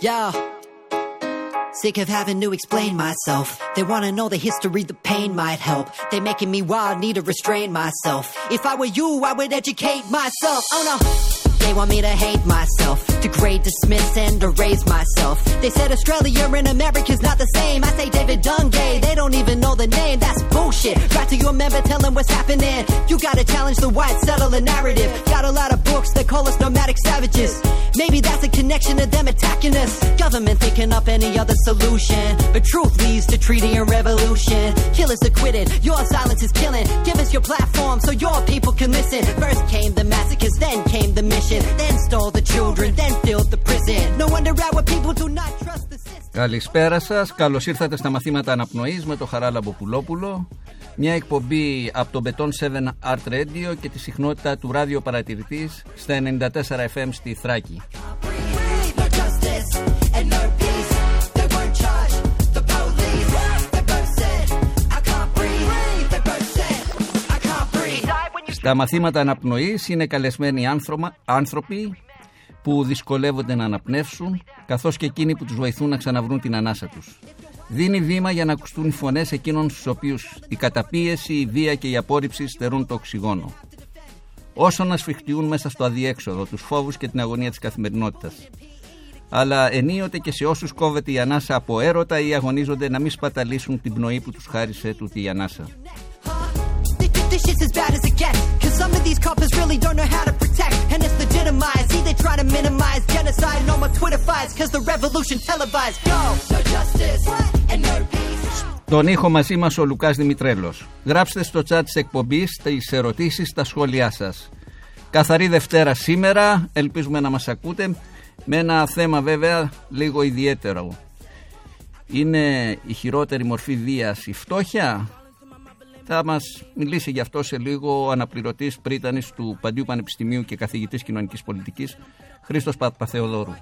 Yeah. Sick of having to explain myself. They wanna know the history, the pain might help. They making me wild, need to restrain myself. If I were you, I would educate myself. Oh no. They want me to hate myself, degrade, dismiss, and erase myself. They said Australia and America's not the same. I say David Dungay, they don't even know the name. That's bullshit. Right to your member, tell them what's happening. You gotta challenge the white settler narrative. Got a lot of books that call us nomadic savages. Maybe that's a connection to them attacking us. Government thinking up any other solution. But truth leads to treaty and revolution. Killers acquitted, your silence is killing. Give us your platform so your people can listen. First came the massacres, then came the mission. Then stole the children, then filled the prison. No wonder our people do not trust the system. Καλησπέρα σας, καλώς ήρθατε στα μαθήματα αναπνοής με το Χαράλαμπο Πουλόπουλο Μια εκπομπή από το Beton 7 Art Radio και τη συχνότητα του ράδιο παρατηρητής στα 94 FM στη Θράκη breathe. Στα μαθήματα αναπνοής είναι καλεσμένοι άνθρωμα- άνθρωποι που δυσκολεύονται να αναπνεύσουν καθώς και εκείνοι που τους βοηθούν να ξαναβρούν την ανάσα τους. Δίνει βήμα για να ακουστούν οι φωνές εκείνων στους οποίους η καταπίεση, η βία και η απόρριψη στερούν το οξυγόνο. Όσο να σφιχτιούν μέσα στο αδιέξοδο τους φόβους και την αγωνία της καθημερινότητας. Αλλά ενίοτε και σε όσους κόβεται η ανάσα από έρωτα ή αγωνίζονται να μην σπαταλήσουν την πνοή που τους χάρισε τούτη η ανάσα. Huh? They think this shit's as bad as it gets. Cause some of these coppers really don't know how to protect. And it's legitimized. See, they try to minimize genocide. No more Twitter fights. Cause the revolution televised. Yo, no justice and no peace. Τον ήχο μαζί μας ο Λουκάς Δημητρέλος. Γράψτε στο chat της εκπομπής τις ερωτήσεις, τα σχόλιά σας. Καθαρή Δευτέρα σήμερα, ελπίζουμε να μας ακούτε, με ένα θέμα βέβαια λίγο ιδιαίτερο. Είναι η χειρότερη μορφή βίας η φτώχεια. Θα μας μιλήσει γι' αυτό σε λίγο ο αναπληρωτής πρίτανης του Παντιού Πανεπιστημίου και καθηγητής κοινωνικής πολιτικής, Χρήστος Παπαθεοδόρου.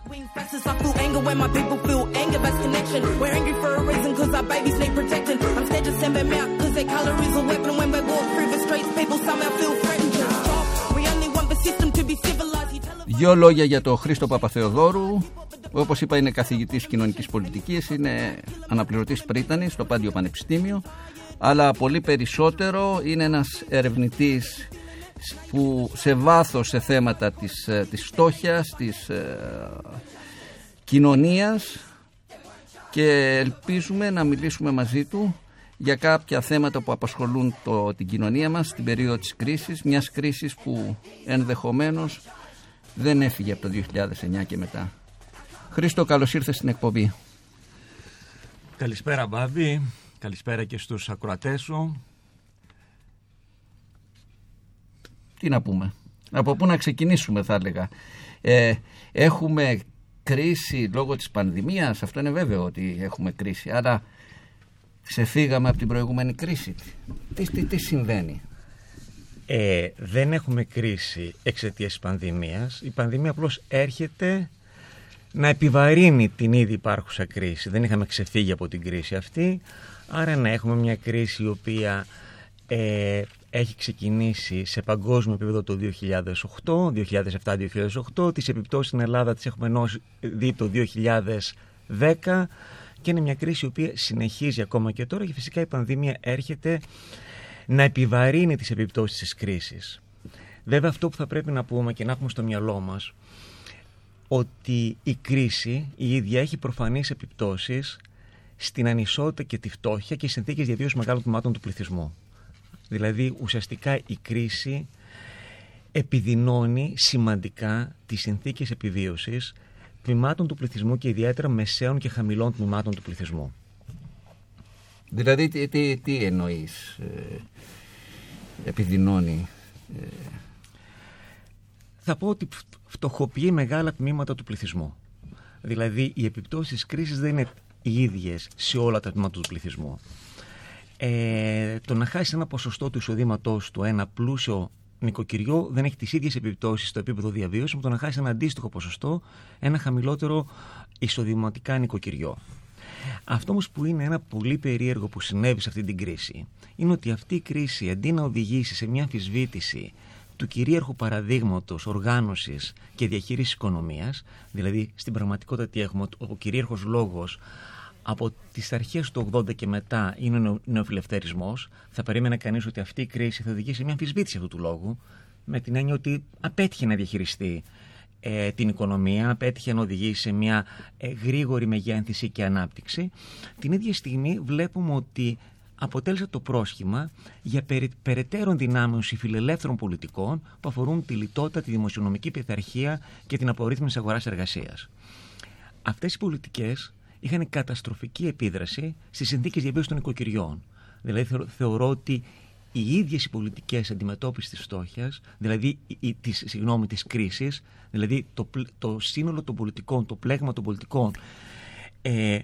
Δύο λόγια για τον Χρήστο Παπαθεοδόρου. Όπως είπα, είναι καθηγητής κοινωνικής πολιτικής, είναι αναπληρωτής πρίτανης στο Πάντιο Πανεπιστήμιο αλλά πολύ περισσότερο είναι ένας ερευνητής που σε βάθος σε θέματα της, ε, της φτώχειας, της ε, κοινωνίας και ελπίζουμε να μιλήσουμε μαζί του για κάποια θέματα που απασχολούν το, την κοινωνία μας στην περίοδο της κρίσης, μιας κρίσης που ενδεχομένως δεν έφυγε από το 2009 και μετά. Χρήστο, καλώς ήρθες στην εκπομπή. Καλησπέρα Μπάμπη, καλησπέρα και στους ακροατές σου. Τι να πούμε. Από πού να ξεκινήσουμε θα έλεγα. Ε, έχουμε κρίση λόγω της πανδημίας, αυτό είναι βέβαιο ότι έχουμε κρίση, αλλά ξεφύγαμε από την προηγούμενη κρίση. Τι, τι, τι συμβαίνει; Ε, δεν έχουμε κρίση εξαιτίας της πανδημίας. Η πανδημία απλώς έρχεται να επιβαρύνει την ήδη υπάρχουσα κρίση. Δεν είχαμε ξεφύγει από την κρίση αυτή. Άρα να έχουμε μια κρίση η οποία ε, έχει ξεκινήσει σε παγκόσμιο επίπεδο το 2008, 2007-2008. Τις επιπτώσεις στην Ελλάδα τις έχουμε ενώσει- δει το 2010 και είναι μια κρίση η οποία συνεχίζει ακόμα και τώρα και φυσικά η πανδημία έρχεται να επιβαρύνει τις επιπτώσεις της κρίσης. Βέβαια αυτό που θα πρέπει να πούμε και να έχουμε στο μυαλό μας ότι η κρίση η ίδια έχει προφανείς επιπτώσεις στην ανισότητα και τη φτώχεια και συνθήκες διαβίωσης μεγάλων τμήματων του πληθυσμού. Δηλαδή ουσιαστικά η κρίση επιδεινώνει σημαντικά τις συνθήκες επιβίωσης τμήματων του πληθυσμού και ιδιαίτερα μεσαίων και χαμηλών τμήματων του πληθυσμού. Δηλαδή τι, τι, τι εννοείς ε, επιδεινώνει. Θα πω ότι φ- φτωχοποιεί μεγάλα τμήματα του πληθυσμού. Δηλαδή, οι επιπτώσεις της κρίσης δεν είναι οι ίδιες σε όλα τα τμήματα του πληθυσμού. Ε, το να χάσεις ένα ποσοστό του εισοδήματός του ένα πλούσιο νοικοκυριό δεν έχει τις ίδιες επιπτώσεις στο επίπεδο διαβίωσης με το να χάσεις ένα αντίστοιχο ποσοστό ένα χαμηλότερο εισοδηματικά νοικοκυριό. Αυτό όμως που είναι ένα πολύ περίεργο που συνέβη σε αυτή την κρίση είναι ότι αυτή η κρίση αντί να οδηγήσει σε μια αμφισβήτηση του του κυρίαρχου παραδείγματος οργάνωσης και διαχείρισης οικονομίας, δηλαδή στην πραγματικότητα τι έχουμε, ο κυρίαρχος λόγος από τις αρχές του 80 και μετά είναι ο νεοφιλελευθερισμός, θα περίμενε κανείς ότι αυτή η κρίση θα οδηγήσει σε μια αμφισβήτηση αυτού του λόγου, με την έννοια ότι απέτυχε να διαχειριστεί ε, την οικονομία, απέτυχε να οδηγήσει σε μια ε, γρήγορη μεγέθυνση και ανάπτυξη. Την ίδια στιγμή βλέπουμε ότι αποτέλεσε το πρόσχημα για περι, περαιτέρω δυνάμωση φιλελεύθερων πολιτικών που αφορούν τη λιτότητα, τη δημοσιονομική πειθαρχία και την απορρίθμιση αγοράς εργασίας. Αυτές οι πολιτικές είχαν καταστροφική επίδραση στις συνθήκες διαβίωσης των οικοκυριών. Δηλαδή, θεωρώ ότι οι ίδιες οι πολιτικές αντιμετώπισης της φτώχειας, δηλαδή της συγγνώμη, της κρίσης, δηλαδή το, το σύνολο των πολιτικών, το πλέγμα των πολιτικών, ε,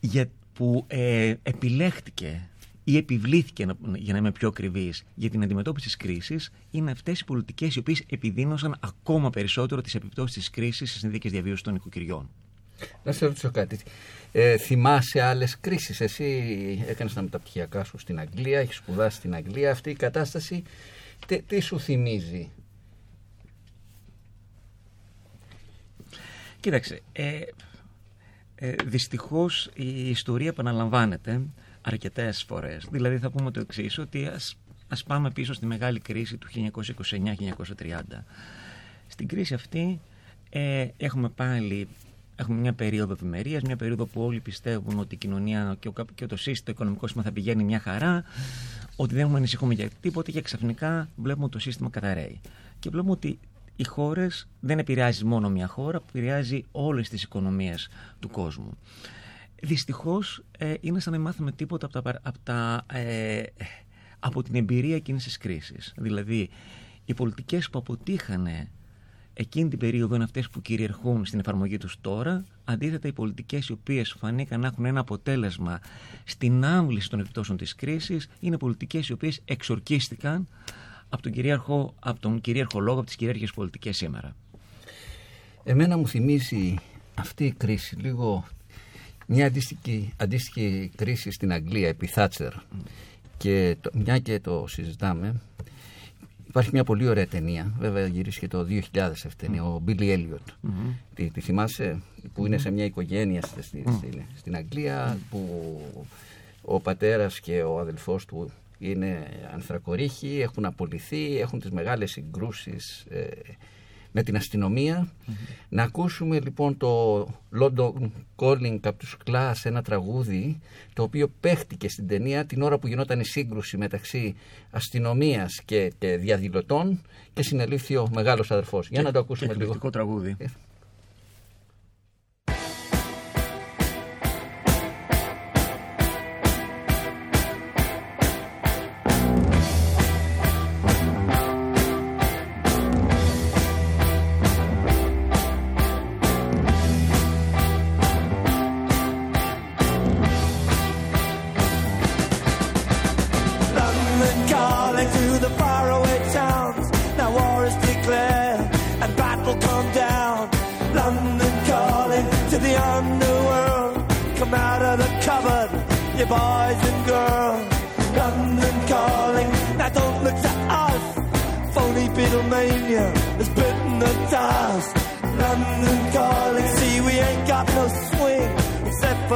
για, που ε, επιλέχτηκε ή επιβλήθηκε, για να είμαι πιο ακριβής, για την αντιμετώπιση της κρίσης, είναι αυτές οι πολιτικές οι οποίες επιδίνωσαν ακόμα περισσότερο τις επιπτώσεις της κρίσης στις συνθήκες διαβίωσης των οικοκυριών. Να σε ρωτήσω κάτι. Ε, θυμάσαι άλλες κρίσεις; Εσύ έκανες τα μεταπτυχιακά σου στην Αγγλία, έχεις σπουδάσει στην Αγγλία. Αυτή η κατάσταση τι, τι σου θυμίζει; Κοίταξε, ε, ε, δυστυχώς η ιστορία επαναλαμβάνεται αρκετές φορές. Δηλαδή θα πούμε το εξής ότι ας, ας πάμε πίσω στη μεγάλη κρίση του 1929-1930. Στην κρίση αυτή ε, έχουμε πάλι Έχουμε μια περίοδο ευημερίας, μια περίοδο που όλοι πιστεύουν ότι η κοινωνία και, ο, και το σύστημα, το οικονομικό σύστημα θα πηγαίνει μια χαρά, ότι δεν έχουμε ανησυχούμε για τίποτα και ξαφνικά βλέπουμε ότι το σύστημα καταραίει. Και βλέπουμε ότι οι χώρες δεν επηρεάζει μόνο μια χώρα, επηρεάζει όλες τις οικονομίες του κόσμου. Δυστυχώς ε, είναι σαν να μην μάθουμε τίποτα από, τα, από, τα, ε, από την εμπειρία εκείνης της κρίσης. Δηλαδή, οι πολιτικές που αποτύχανε εκείνη την περίοδο είναι αυτές που κυριαρχούν στην εφαρμογή τους τώρα. Αντίθετα, οι πολιτικές οι οποίες φανήκαν να έχουν ένα αποτέλεσμα στην άμβληση των επιπτώσεων της κρίσης είναι πολιτικές οι οποίες εξορκίστηκαν από τον κυρίαρχο, από τον κυρίαρχο λόγο, από τις κυρίαρχες πολιτικές σήμερα. Εμένα μου θυμίζει αυτή η κρίση λίγο μια αντίστοιχη, αντίστοιχη κρίση στην Αγγλία επί Θάτσερ και το, μια και το συζητάμε Υπάρχει μια πολύ ωραία ταινία, βέβαια γυρίστηκε το 2000 αυτή ταινία, ο Billy Elliot. Τη, τη θυμάσαι, που είναι σε μια οικογένεια στη, στην Αγγλία, που ο πατέρας και ο αδελφός του είναι ανθρακορίχοι, έχουν απολυθεί, έχουν τις μεγάλες συγκρούσεις ε, με την αστυνομια Να ακούσουμε λοιπόν το London Calling από τους Class, ένα τραγούδι το οποίο παίχτηκε στην ταινία την ώρα που γινόταν η σύγκρουση μεταξύ αστυνομίας και, και διαδηλωτών και συνελήφθη ο μεγάλος αδερφός. Για να το ακούσουμε λίγο. τραγούδι.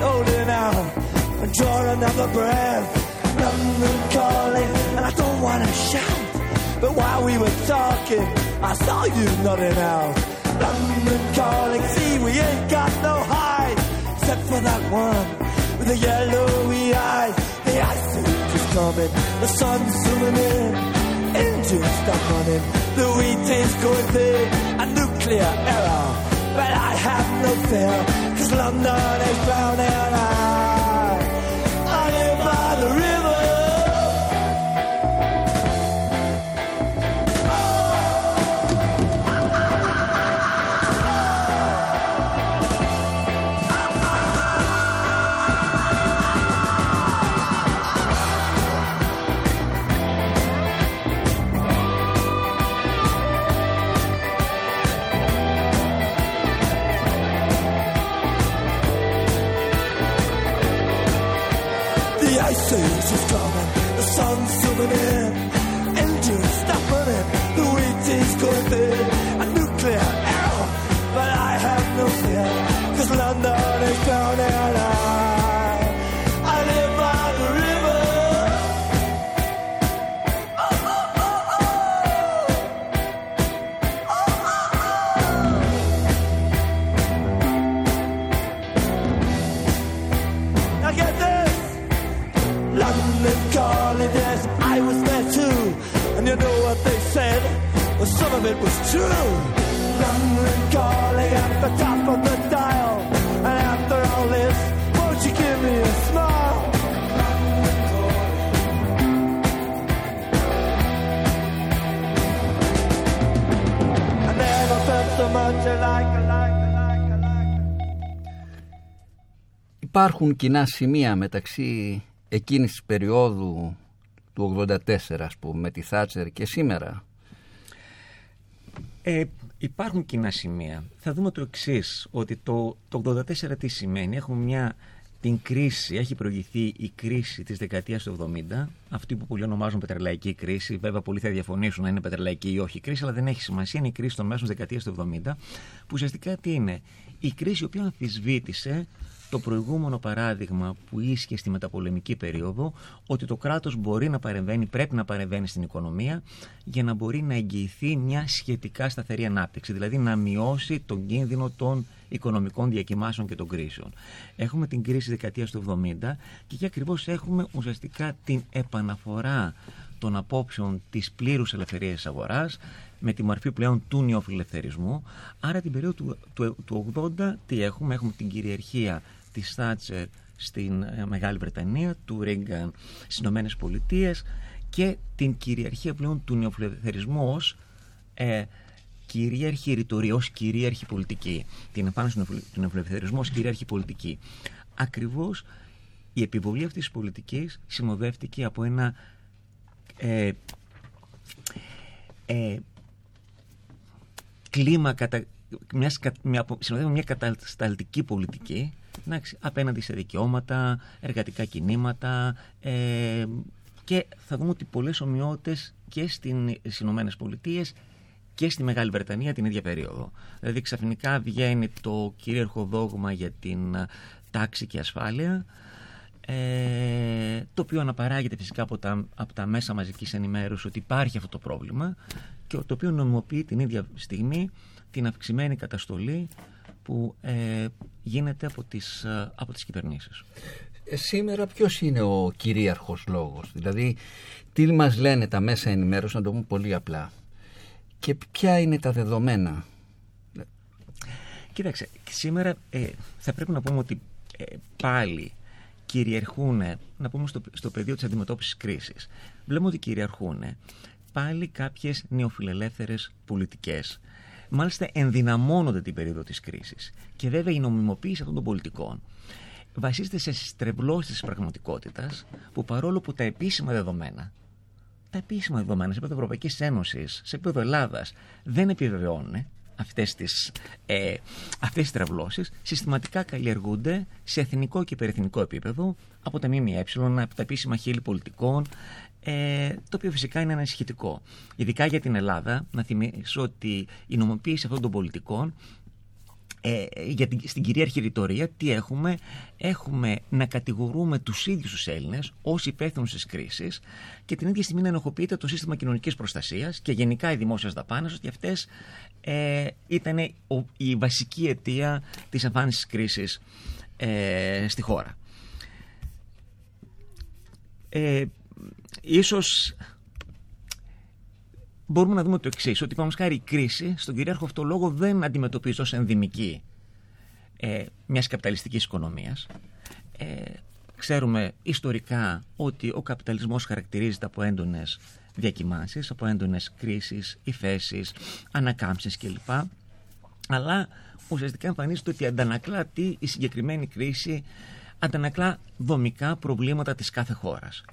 holding out. I draw another breath. London calling, and I don't want to shout. But while we were talking, I saw you nodding out. London calling, see, we ain't got no hide. Except for that one with the yellowy eyes. The ice is coming, the sun's zooming in Engines stop running. The wheat is going thick, a nuclear error. But I have no fear. London is drowning out. Υπάρχουν κοινά σημεία μεταξύ εκείνης της περίοδου του 84 ας πούμε με τη Θάτσερ και σήμερα; Ε, υπάρχουν κοινά σημεία. Θα δούμε το εξής, ότι το, το 84 τι σημαίνει. Έχουμε μια, την κρίση, έχει προηγηθεί η κρίση της δεκαετίας του 70, αυτή που πολλοί ονομάζουν πετρελαϊκή κρίση. Βέβαια, πολλοί θα διαφωνήσουν αν είναι πετρελαϊκή ή όχι η κρίση, αλλά δεν έχει σημασία. Είναι η κρίση των μέσων της δεκαετίας του 70, που ουσιαστικά τι είναι; Η κρίση η οποία αμφισβήτησε το προηγούμενο παράδειγμα που ίσχυε στη μεταπολεμική περίοδο ότι το κράτος μπορεί να παρεμβαίνει, πρέπει να παρεμβαίνει στην οικονομία για να μπορεί να εγγυηθεί μια σχετικά σταθερή ανάπτυξη, δηλαδή να μειώσει τον κίνδυνο των οικονομικών διακοιμάσεων και των κρίσεων. Έχουμε την κρίση της δεκαετίας του 70 και εκεί ακριβώς έχουμε ουσιαστικά την επαναφορά των απόψεων της πλήρους ελευθερίας της αγοράς με τη μορφή πλέον του νεοφιλελευθερισμού. Άρα την περίοδο του, του, του 80 τι έχουμε, έχουμε την κυριαρχία της Θάτσερ στην ε, Μεγάλη Βρετανία, του Ρίγκαν στις Ηνωμένες Πολιτείες και την κυριαρχία πλέον του νεοφιλελευθερισμού ως ε, κυρίαρχη ρητορία, ως κυρίαρχη πολιτική. Την εμφάνιση του νεοφιλε- του νεοφιλελευθερισμού ως κυρίαρχη πολιτική. Ακριβώς η επιβολή αυτής της πολιτικής συνοδεύτηκε από ένα ε, ε, κλίμα κατα, μιας, κα- μια, συνοδεύει μια κατασταλτική πολιτική εντάξει, απέναντι σε δικαιώματα, εργατικά κινήματα ε, και θα δούμε ότι πολλές ομοιότητες και στην- στις Ηνωμένες Πολιτείες και στη Μεγάλη Βρετανία την ίδια περίοδο. Δηλαδή ξαφνικά βγαίνει το κυρίαρχο δόγμα για την α, τάξη και ασφάλεια ε, το οποίο αναπαράγεται φυσικά από τα, από τα μέσα μαζικής ενημέρωσης ότι υπάρχει αυτό το πρόβλημα και το οποίο νομιμοποιεί την ίδια στιγμή την αυξημένη καταστολή που ε, γίνεται από τις, ε, από τις κυβερνήσεις. Ε, σήμερα ποιος είναι ο κυρίαρχος λόγος, δηλαδή τι μας λένε τα μέσα ενημέρωσης, να το πούμε πολύ απλά και ποια είναι τα δεδομένα; Κοίταξε, σήμερα ε, θα πρέπει να πούμε ότι ε, πάλι κυριαρχούν, να πούμε στο, στο πεδίο της αντιμετώπισης κρίσης, βλέπουμε ότι κυριαρχούν πάλι κάποιες νεοφιλελεύθερες πολιτικές. Μάλιστα ενδυναμώνονται την περίοδο της κρίσης. Και βέβαια η νομιμοποίηση αυτών των πολιτικών βασίζεται σε στρεβλώσεις της πραγματικότητας που παρόλο που τα επίσημα δεδομένα τα επίσημα δεδομένα σε επίπεδο Ευρωπαϊκής Ένωσης, σε επίπεδο Ελλάδας, δεν επιβεβαιώνουν αυτές τις ε, αυτές τις τραυλώσεις, συστηματικά καλλιεργούνται σε εθνικό και υπερεθνικό επίπεδο από τα ΜΜΕ, από τα επίσημα χείλη πολιτικών, ε, το οποίο φυσικά είναι ανησυχητικό. Ειδικά για την Ελλάδα, να θυμίσω ότι η νομοποίηση αυτών των πολιτικών ε, για την, στην κυρίαρχη ρητορία τι έχουμε; Έχουμε να κατηγορούμε τους ίδιους τους Έλληνες ως υπεύθυνου της κρίσης και την ίδια στιγμή να ενοχοποιείται το σύστημα κοινωνικής προστασίας και γενικά οι δημόσιες δαπάνες ότι αυτές ε, ήταν ο- η βασική αιτία της εμφάνισης της κρίσης ε, στη χώρα. Ε, ίσως μπορούμε να δούμε το εξής: Ότι πάνω χάρη η κρίση στον κυρίαρχο αυτό λόγο δεν αντιμετωπίζει ως ενδυμική ε, μιας καπιταλιστικής οικονομίας. Ε, ξέρουμε ιστορικά ότι ο καπιταλισμός χαρακτηρίζεται από έντονες διακοιμάνσεις, από έντονες κρίσεις, υφέσεις, ανακάμψεις κλπ. Αλλά ουσιαστικά εμφανίζεται ότι αντανακλά τι η συγκεκριμένη κρίση αντανακλά δομικά προβλήματα της κάθε χώρας.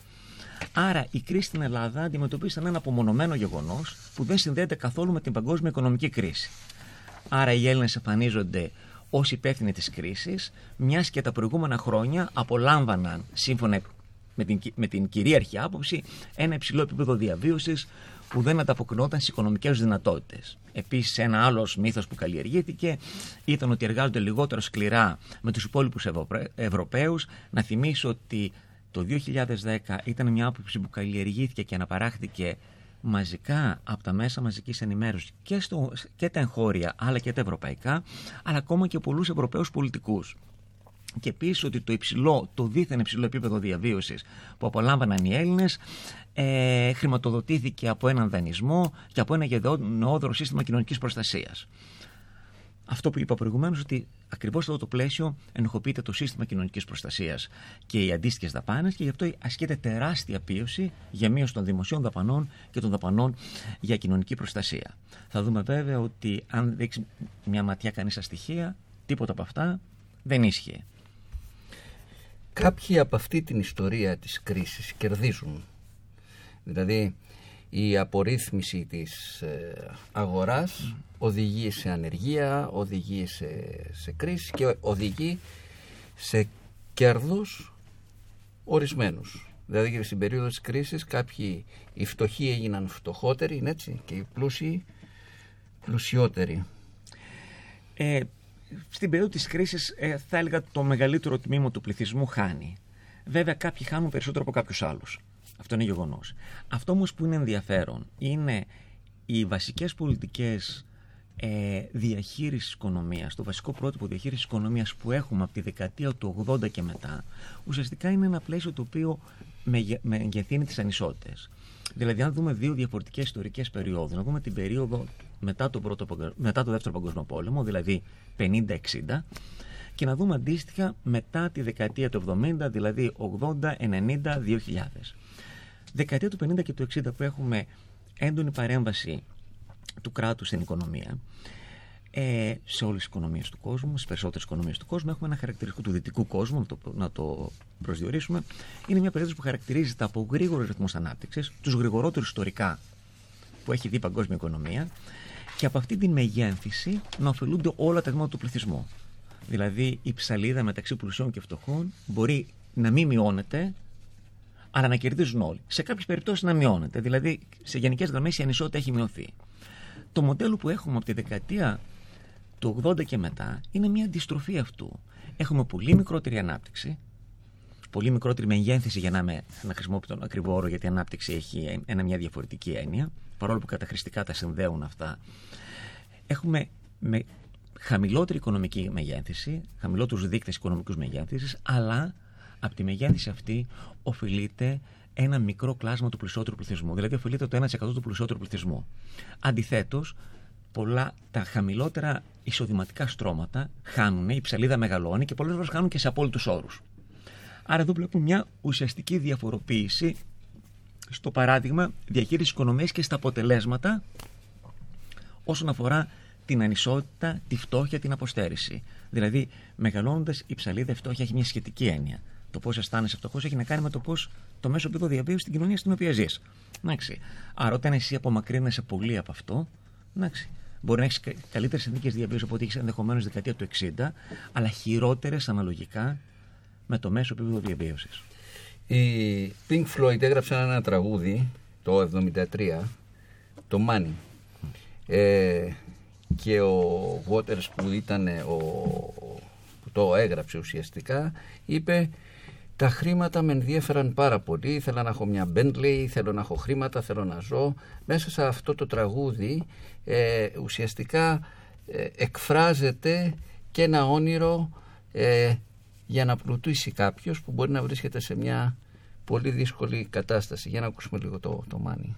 Άρα η κρίση στην Ελλάδα αντιμετωπίζει σαν ένα απομονωμένο γεγονός που δεν συνδέεται καθόλου με την παγκόσμια οικονομική κρίση. Άρα οι Έλληνες εμφανίζονται ως υπεύθυνοι της κρίσης, μιας και τα προηγούμενα χρόνια απολάμβαναν, σύμφωνα με την, κυ- με την κυρίαρχη άποψη ένα υψηλό επίπεδο διαβίωσης που δεν ανταποκρινόταν στις οικονομικές δυνατότητες. Επίσης, ένα άλλος μύθος που καλλιεργήθηκε ήταν ότι εργάζονται λιγότερο σκληρά με τους υπόλοιπους Ευρωπαίους. Να θυμίσω ότι το 2010 ήταν μια άποψη που καλλιεργήθηκε και αναπαράχθηκε μαζικά από τα μέσα μαζικής ενημέρωσης και, στο, και τα εγχώρια αλλά και τα ευρωπαϊκά αλλά ακόμα και πολλούς ευρωπαίους πολιτικούς και επίσης ότι το υψηλό, το δίθεν υψηλό επίπεδο διαβίωσης που απολάμβαναν οι Έλληνες ε, χρηματοδοτήθηκε από έναν δανεισμό και από ένα γενναιόδωρο σύστημα κοινωνικής προστασίας. Αυτό που είπα προηγουμένως, ότι ακριβώς σε αυτό το πλαίσιο ενοχοποιείται το σύστημα κοινωνικής προστασίας και οι αντίστοιχες δαπάνες και γι' αυτό ασκείται τεράστια πίωση για μείωση των δημοσίων δαπανών και των δαπανών για κοινωνική προστασία. Θα δούμε βέβαια ότι αν δείξει μια ματιά κανείς στα στοιχεία, τίποτα από αυτά δεν ίσχυε. Κάποιοι από αυτή την ιστορία της κρίσης κερδίζουν. Δηλαδή η απορρίθμιση της ε, αγοράς οδηγεί σε ανεργία, οδηγεί σε, σε κρίση και οδηγεί σε κέρδους ορισμένους. Δηλαδή και στην περίοδο της κρίσης κάποιοι οι φτωχοί έγιναν φτωχότεροι είναι έτσι, και οι πλούσιοι πλουσιότεροι. Ε, στην περίοδο της κρίσης ε, θα έλεγα το μεγαλύτερο τμήμα του πληθυσμού χάνει. Βέβαια κάποιοι χάνουν περισσότερο από κάποιους άλλους. Αυτό είναι γεγονός. Αυτό όμως που είναι ενδιαφέρον είναι οι βασικές πολιτικές ε, διαχείρισης οικονομίας, το βασικό πρότυπο διαχείρισης οικονομίας που έχουμε από τη δεκαετία του 80 και μετά, ουσιαστικά είναι ένα πλαίσιο το οποίο μεγεθύνει τις ανισότητες. Δηλαδή, αν δούμε δύο διαφορετικές ιστορικές περιόδους, να δούμε την περίοδο μετά το, πρώτο, μετά το δεύτερο παγκόσμιο πόλεμο, δηλαδή 50-60, και να δούμε αντίστοιχα μετά τη δεκαετία του 70, δηλαδή 80, 90, 2000. Δεκαετία του 50 και του 60 που έχουμε έντονη παρέμβαση του κράτους στην οικονομία, ε, σε όλες τις οικονομίες του κόσμου, στις περισσότερες οικονομίες του κόσμου, έχουμε ένα χαρακτηριστικό του δυτικού κόσμου, να το, να το προσδιορίσουμε. Είναι μια περίοδος που χαρακτηρίζεται από γρήγορους ρυθμούς ανάπτυξης, τους γρηγορότερους ιστορικά που έχει δει η παγκόσμια οικονομία και από αυτή την μεγένθηση να ωφελούνται όλα τα τμήματα του πληθυσμού. Δηλαδή η ψαλίδα μεταξύ πλουσιών και φτωχών μπορεί να μην μειώνεται, αλλά να κερδίζουν όλοι. Σε κάποιες περιπτώσεις να μειώνεται. Δηλαδή σε γενικές γραμμές η ανισότητα έχει μειωθεί. Το μοντέλο που έχουμε από τη δεκαετία του 80 και μετά είναι μια αντιστροφή αυτού. Έχουμε πολύ μικρότερη ανάπτυξη, πολύ μικρότερη μεγένθηση για να, με, να χρησιμοποιήσω τον ακριβό όρο, γιατί η ανάπτυξη έχει ένα, μια διαφορετική έννοια, παρόλο που καταχρηστικά τα συνδέουν αυτά. Έχουμε με χαμηλότερη οικονομική μεγένθηση, χαμηλότερους δείκτες οικονομικούς μεγένθηση, αλλά από τη μεγένθηση αυτή οφειλείται ένα μικρό κλάσμα του πλουσιότερου πληθυσμού. Δηλαδή, οφειλείται το 1% του πλουσιότερου πληθυσμού. Αντιθέτως, πολλά τα χαμηλότερα εισοδηματικά στρώματα χάνουν, η ψαλίδα μεγαλώνει και πολλές φορές χάνουν και σε απόλυτους όρους. Άρα, εδώ βλέπουμε μια ουσιαστική διαφοροποίηση στο παράδειγμα διαχείρισης οικονομίας και στα αποτελέσματα όσον αφορά την ανισότητα, τη φτώχεια, την αποστέρηση. Δηλαδή, μεγαλώνοντας η ψαλίδα, η φτώχεια έχει μια σχετική έννοια. Το πώς αισθάνεσαι φτωχός έχει να κάνει με το πώς το μέσο επίπεδο διαβίωση στην κοινωνία στην οποία ζεις. Άρα, όταν εσύ απομακρύνεσαι πολύ από αυτό, εντάξει, μπορεί να έχεις καλύτερες συνθήκες διαβίωσης από ό,τι έχει ενδεχομένως δεκαετία του 60, αλλά χειρότερες αναλογικά με το μέσο επίπεδο διαβίωσης. Οι Pink Floyd έγραψαν ένα τραγούδι το 1973, το Money. Ε, και ο Waters που ήταν ο, που το έγραψε ουσιαστικά είπε τα χρήματα με ενδιέφεραν πάρα πολύ. Ήθελα να έχω μια Bentley, θέλω να έχω χρήματα, θέλω να ζω. Μέσα σε αυτό το τραγούδι ε, ουσιαστικά ε, εκφράζεται και ένα όνειρο ε, για να πλουτίσει κάποιος που μπορεί να βρίσκεται σε μια πολύ δύσκολη κατάσταση. Για να ακούσουμε λίγο το, το μάνι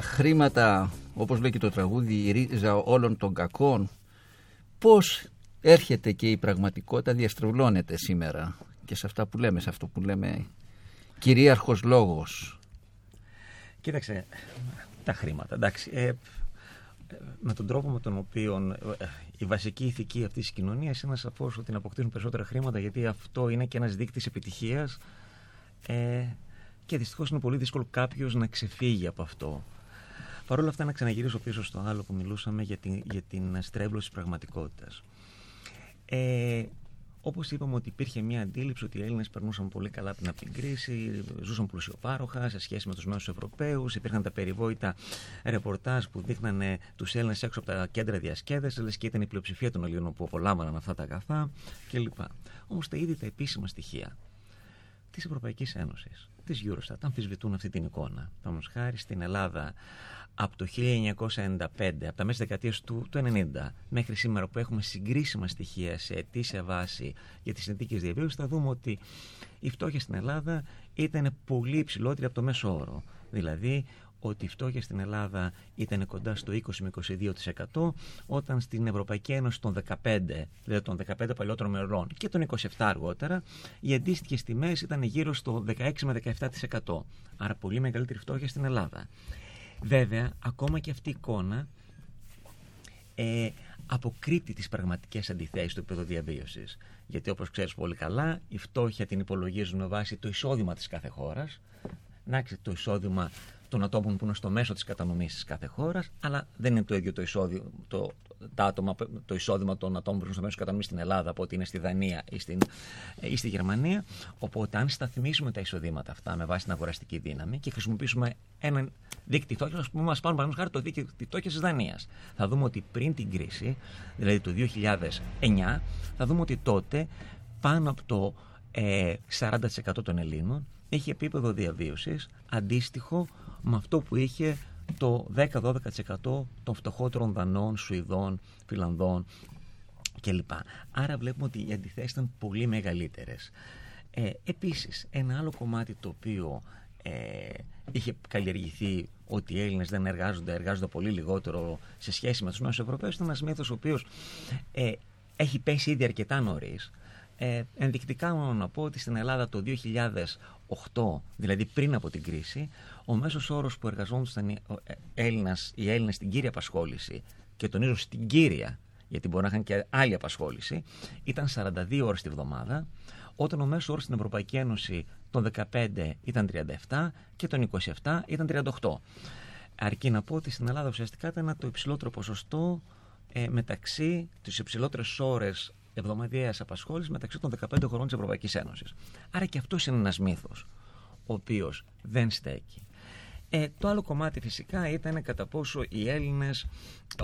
τα χρήματα, όπως λέει και το τραγούδι, η ρίζα όλων των κακών. Πώς έρχεται και η πραγματικότητα διαστρεβλώνεται σήμερα και σε αυτά που λέμε, σε αυτό που λέμε κυρίαρχος λόγος; Κοίταξε, τα χρήματα, εντάξει. Ε, ε, με τον τρόπο με τον οποίο ε, η βασική ηθική αυτής της κοινωνίας είναι σαφώς ότι να αποκτήσουν περισσότερα χρήματα, γιατί αυτό είναι και ένας δείκτης επιτυχίας. Ε, και δυστυχώς είναι πολύ δύσκολο κάποιος να ξεφύγει από αυτό. Παρ' όλα αυτά, να ξαναγυρίσω πίσω στο άλλο που μιλούσαμε για την, για την στρέβλωση της πραγματικότητας. Ε, Όπως είπαμε, ότι υπήρχε μια αντίληψη ότι οι Έλληνες περνούσαν πολύ καλά πριν από την κρίση, ζούσαν πλουσιοπάροχα σε σχέση με τους μέσου Ευρωπαίους. Υπήρχαν τα περιβόητα ρεπορτάζ που δείχνανε τους Έλληνες έξω από τα κέντρα διασκέδασης, λες και ήταν η πλειοψηφία των Ελλήνων που απολάμβαναν αυτά τα αγαθά κλπ. Όμως τα ήδη τα επίσημα στοιχεία της Ευρωπαϊκής Ένωσης, της Eurostat, αμφισβητούν αυτή την εικόνα. Παραδείγματο χάρη στην Ελλάδα από το 1995, από τα μέσα δεκαετίας του, του 90 μέχρι σήμερα που έχουμε συγκρίσιμα στοιχεία σε αιτήσια βάση για τις συνθήκες διαβίωσης θα δούμε ότι η φτώχεια στην Ελλάδα ήταν πολύ υψηλότερη από το μέσο όρο. Δηλαδή ότι η φτώχεια στην Ελλάδα ήταν κοντά στο 20 με 22% όταν στην Ευρωπαϊκή Ένωση των 15, δηλαδή των 15 παλιότερων μερών και των 27 αργότερα, οι αντίστοιχες τιμές ήταν γύρω στο 16 με 17%. Άρα πολύ μεγαλύτερη φτώχεια στην Ελλάδα. Βέβαια, ακόμα και αυτή η εικόνα ε, αποκρύπτει τις πραγματικές αντιθέσεις του επίπεδου διαβίωσης. Γιατί όπως ξέρεις πολύ καλά, η φτώχεια την υπολογίζουν με βάση το εισόδημα της κάθε χώρας. Να το εισόδημα των ατόμων που είναι στο μέσο της κατανομής της κάθε χώρας, αλλά δεν είναι το ίδιο το εισόδημα, το, τα άτομα, το εισόδημα των ατόμων που είναι στο μέσο κατανομή στην Ελλάδα από ότι είναι στη Δανία ή, στην, ή στη Γερμανία. Οπότε, αν σταθμίσουμε τα εισοδήματα αυτά με βάση την αγοραστική δύναμη και χρησιμοποιήσουμε έναν δείκτη φτώχεια, ας πούμε, μας πάρουμε παραδείγματος χάρη το δείκτη φτώχεια της Δανίας. Θα δούμε ότι πριν την κρίση, δηλαδή το 2009, θα δούμε ότι τότε πάνω από το ε, 40% των Ελλήνων είχε επίπεδο διαβίωσης αντίστοιχο με αυτό που είχε το 10-12% των φτωχότερων Δανών, Σουηδών, Φιλανδών κλπ. Άρα βλέπουμε ότι οι αντιθέσεις ήταν πολύ μεγαλύτερες. Ε, επίσης, ένα άλλο κομμάτι το οποίο ε, είχε καλλιεργηθεί ότι οι Έλληνες δεν εργάζονται, εργάζονται πολύ λιγότερο σε σχέση με τους νέους Ευρωπαίους. Είναι ένας μύθος ο οποίος ε, έχει πέσει ήδη αρκετά νωρίς. Ε, ενδεικτικά μόνο να πω ότι στην Ελλάδα το 2008, δηλαδή πριν από την κρίση, ο μέσος όρος που εργαζόντουσαν οι ε, Έλληνες, οι Έλληνες στην κύρια απασχόληση και τονίζω στην κύρια, γιατί μπορεί να είχαν και άλλη απασχόληση, ήταν 42 ώρες τη βδομάδα, όταν ο μέσος όρος στην Ευρωπαϊκή Ένωση τον 15 ήταν 37 και τον 27 ήταν 38. Αρκεί να πω ότι στην Ελλάδα ουσιαστικά ήταν το υψηλότερο ποσοστό ε, μεταξύ τις υψηλότερες ώρες εβδομαδιαίας απασχόλησης μεταξύ των 15 χωρών της Ευρωπαϊκής Ένωσης. Άρα και αυτός είναι ένας μύθος, ο οποίος δεν στέκει. Ε, το άλλο κομμάτι φυσικά ήταν κατά πόσο οι Έλληνες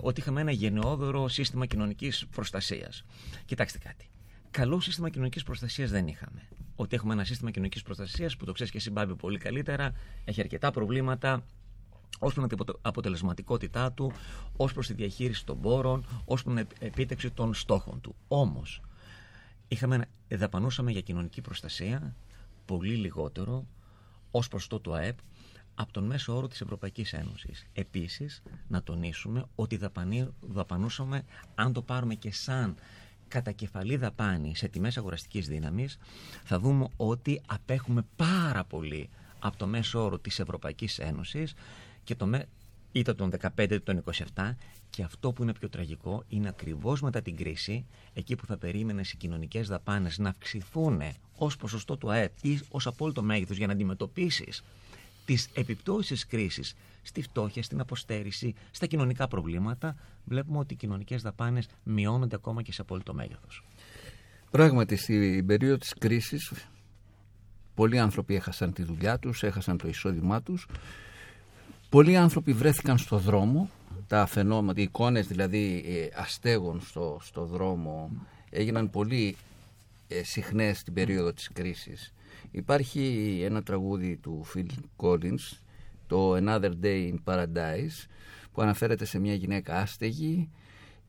ότι είχαμε ένα γενναιόδωρο σύστημα κοινωνικής προστασίας. Κοιτάξτε κάτι. Καλό σύστημα κοινωνικής προστασίας δεν είχαμε. Ότι έχουμε ένα σύστημα κοινωνικής προστασίας που το ξέρεις και εσύ Μπάμπη πολύ καλύτερα, έχει αρκετά προβλήματα, ως προς την αποτελεσματικότητά του, ως προς τη διαχείριση των πόρων, ως προς την επίτευξη των στόχων του. Όμως, είχαμε, δαπανούσαμε για κοινωνική προστασία πολύ λιγότερο ως προς το του ΑΕΠ από τον μέσο όρο της Ευρωπαϊκής Ένωσης. Επίσης, να τονίσουμε ότι δαπανούσαμε, αν το πάρουμε και σαν κατακεφαλή δαπάνη σε τιμές αγοραστικής δύναμης, θα δούμε ότι απέχουμε πάρα πολύ από το μέσο όρο της Ευρωπαϊκής Ένωσης και το με... είτε τον 15 είτε τον 27 και αυτό που είναι πιο τραγικό είναι ακριβώς μετά την κρίση εκεί που θα περίμενες οι κοινωνικές δαπάνες να αυξηθούν ως ποσοστό του ΑΕΠ ή ως απόλυτο μέγεθος για να αντιμετωπίσεις τις επιπτώσεις της κρίσης στη φτώχεια, στην αποστέρηση, στα κοινωνικά προβλήματα, βλέπουμε ότι οι κοινωνικές δαπάνες μειώνονται ακόμα και σε απόλυτο μέγεθος. Πράγματι, στην περίοδο της κρίσης, πολλοί άνθρωποι έχασαν τη δουλειά τους, έχασαν το εισόδημά τους Πολλοί άνθρωποι βρέθηκαν στο δρόμο, τα φαινόμενα, οι εικόνες δηλαδή ε, αστέγων στο, στο δρόμο έγιναν πολύ ε, συχνές στην περίοδο της κρίσης. Υπάρχει ένα τραγούδι του Phil Collins, το Another Day in Paradise, που αναφέρεται σε μια γυναίκα άστεγη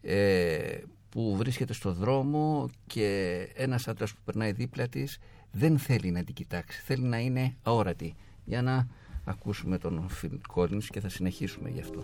ε, που βρίσκεται στο δρόμο και ένας άντρας που περνάει δίπλα της δεν θέλει να την κοιτάξει, θέλει να είναι αόρατη για να ακούσουμε τον Phil Collins και θα συνεχίσουμε γι' αυτό.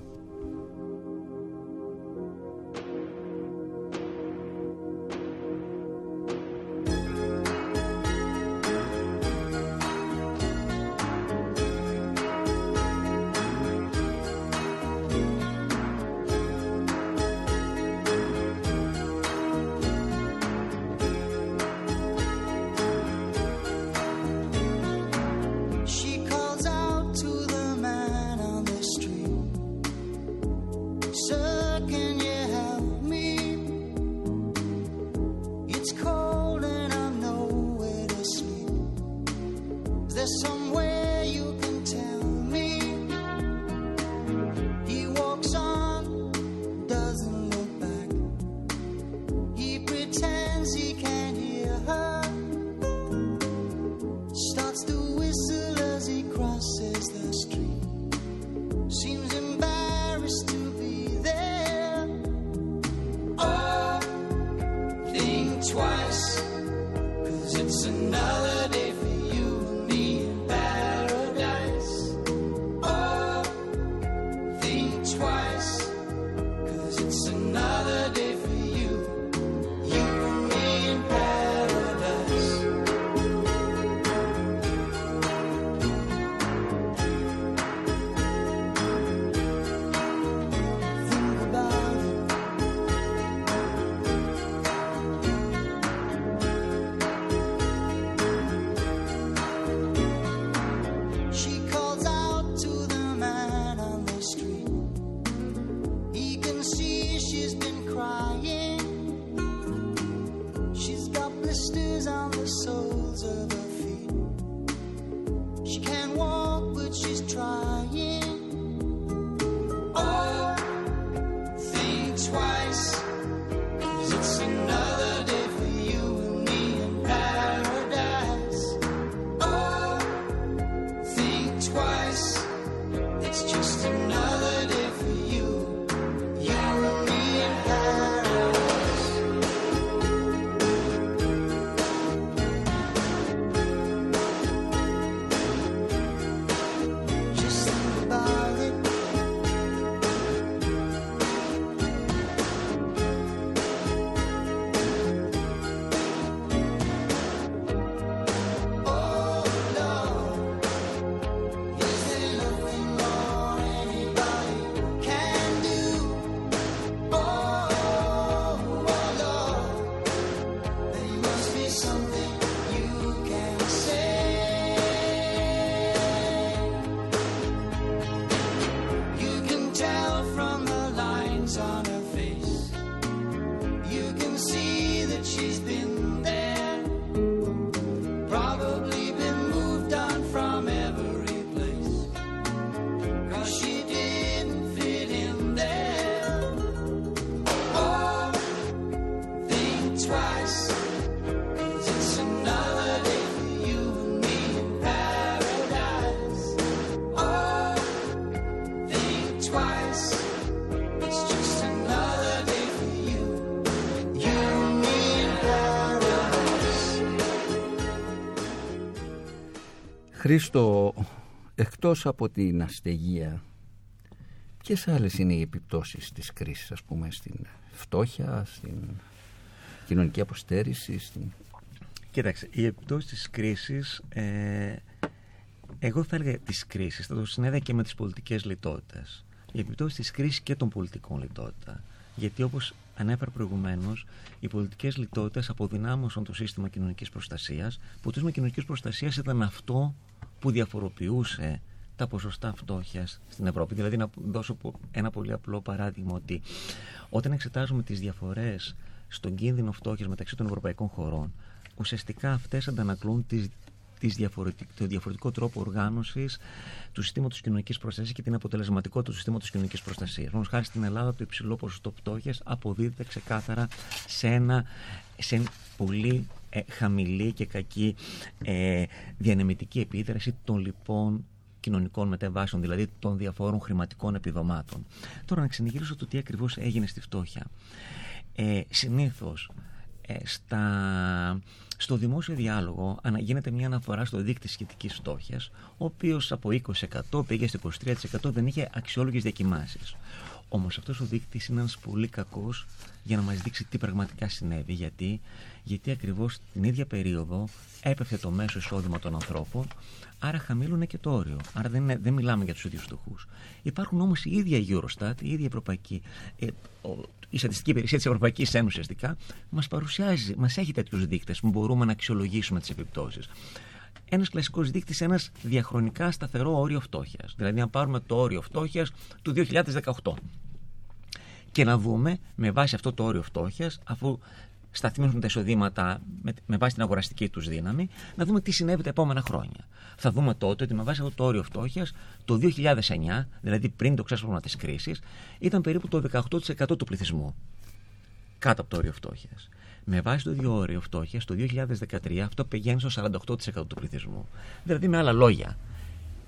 Χρήστο, εκτός από την αστεγία, ποιες άλλες είναι οι επιπτώσεις της κρίσης, ας πούμε, στην φτώχεια, στην κοινωνική αποστέρηση, στην... Κοίταξε, η επιπτώση της κρίσης, ε, εγώ θα έλεγα της κρίσης, θα το συνέδεα και με τις πολιτικές λιτότητες. Η επιπτώση της κρίσης και των πολιτικών λιτότητα. Γιατί όπως ανέφερα προηγουμένως, οι πολιτικές λιτότητες αποδυνάμωσαν το σύστημα κοινωνικής προστασίας, που το σύστημα κοινωνικής προστασίας ήταν αυτό που διαφοροποιούσε τα ποσοστά φτώχειας στην Ευρώπη. Δηλαδή, να δώσω ένα πολύ απλό παράδειγμα, ότι όταν εξετάζουμε τις διαφορές στον κίνδυνο φτώχειας μεταξύ των ευρωπαϊκών χωρών, ουσιαστικά αυτές αντανακλούν τις το διαφορετικό τρόπο οργάνωσης του συστήματος κοινωνικής προστασίας και την αποτελεσματικότητα του συστήματος κοινωνικής προστασίας. Όμω, χάρη στην Ελλάδα, το υψηλό ποσοστό φτώχειας αποδίδεται ξεκάθαρα σε, ένα, σε πολύ ε, χαμηλή και κακή ε, διανεμητική επίδραση των λοιπόν κοινωνικών μεταβάσεων, δηλαδή των διαφόρων χρηματικών επιδομάτων. Τώρα να ξενιγυρίσω το τι ακριβώς έγινε στη φτώχεια. Ε, συνήθως ε, στα, στο δημόσιο διάλογο γίνεται μια αναφορά στο δείκτη σχετικής φτώχειας, ο οποίος από 20% πήγε στο 23% δεν είχε αξιόλογες διακοιμάσεις. Όμως αυτός ο δείκτη είναι ένας πολύ κακός για να μας δείξει τι πραγματικά συνέβη. Γιατί, Γιατί ακριβώς την ίδια περίοδο έπεφτε το μέσο εισόδημα των ανθρώπων, άρα χαμήλωνε και το όριο. Άρα δεν, είναι, δεν μιλάμε για τους ίδιους φτωχούς. Υπάρχουν όμως η ίδια η Eurostat, η ίδια η Ευρωπαϊκή, ε, η Στατιστική Υπηρεσία της Ευρωπαϊκής Ένωσης ουσιαστικά, μας παρουσιάζει, μας έχει τέτοιους δείκτες που μπορούμε να αξιολογήσουμε τις επιπτώσεις. Ένας κλασικός δείκτης, ένας διαχρονικά σταθερό όριο φτώχειας. Δηλαδή, αν πάρουμε το όριο φτώχειας του 2018 και να δούμε με βάση αυτό το όριο φτώχειας, αφού σταθμίσουμε τα εισοδήματα με, με βάση την αγοραστική τους δύναμη, να δούμε τι συνέβη τα επόμενα χρόνια. Θα δούμε τότε ότι με βάση αυτό το όριο φτώχειας, το 2009, δηλαδή πριν το ξέσπασμα της κρίσης, ήταν περίπου το 18% του πληθυσμού κάτω από το όριο φτώχειας. Με βάση το ίδιο όριο φτώχειας, το 2013 αυτό πηγαίνει στο 48% του πληθυσμού. Δηλαδή, με άλλα λόγια,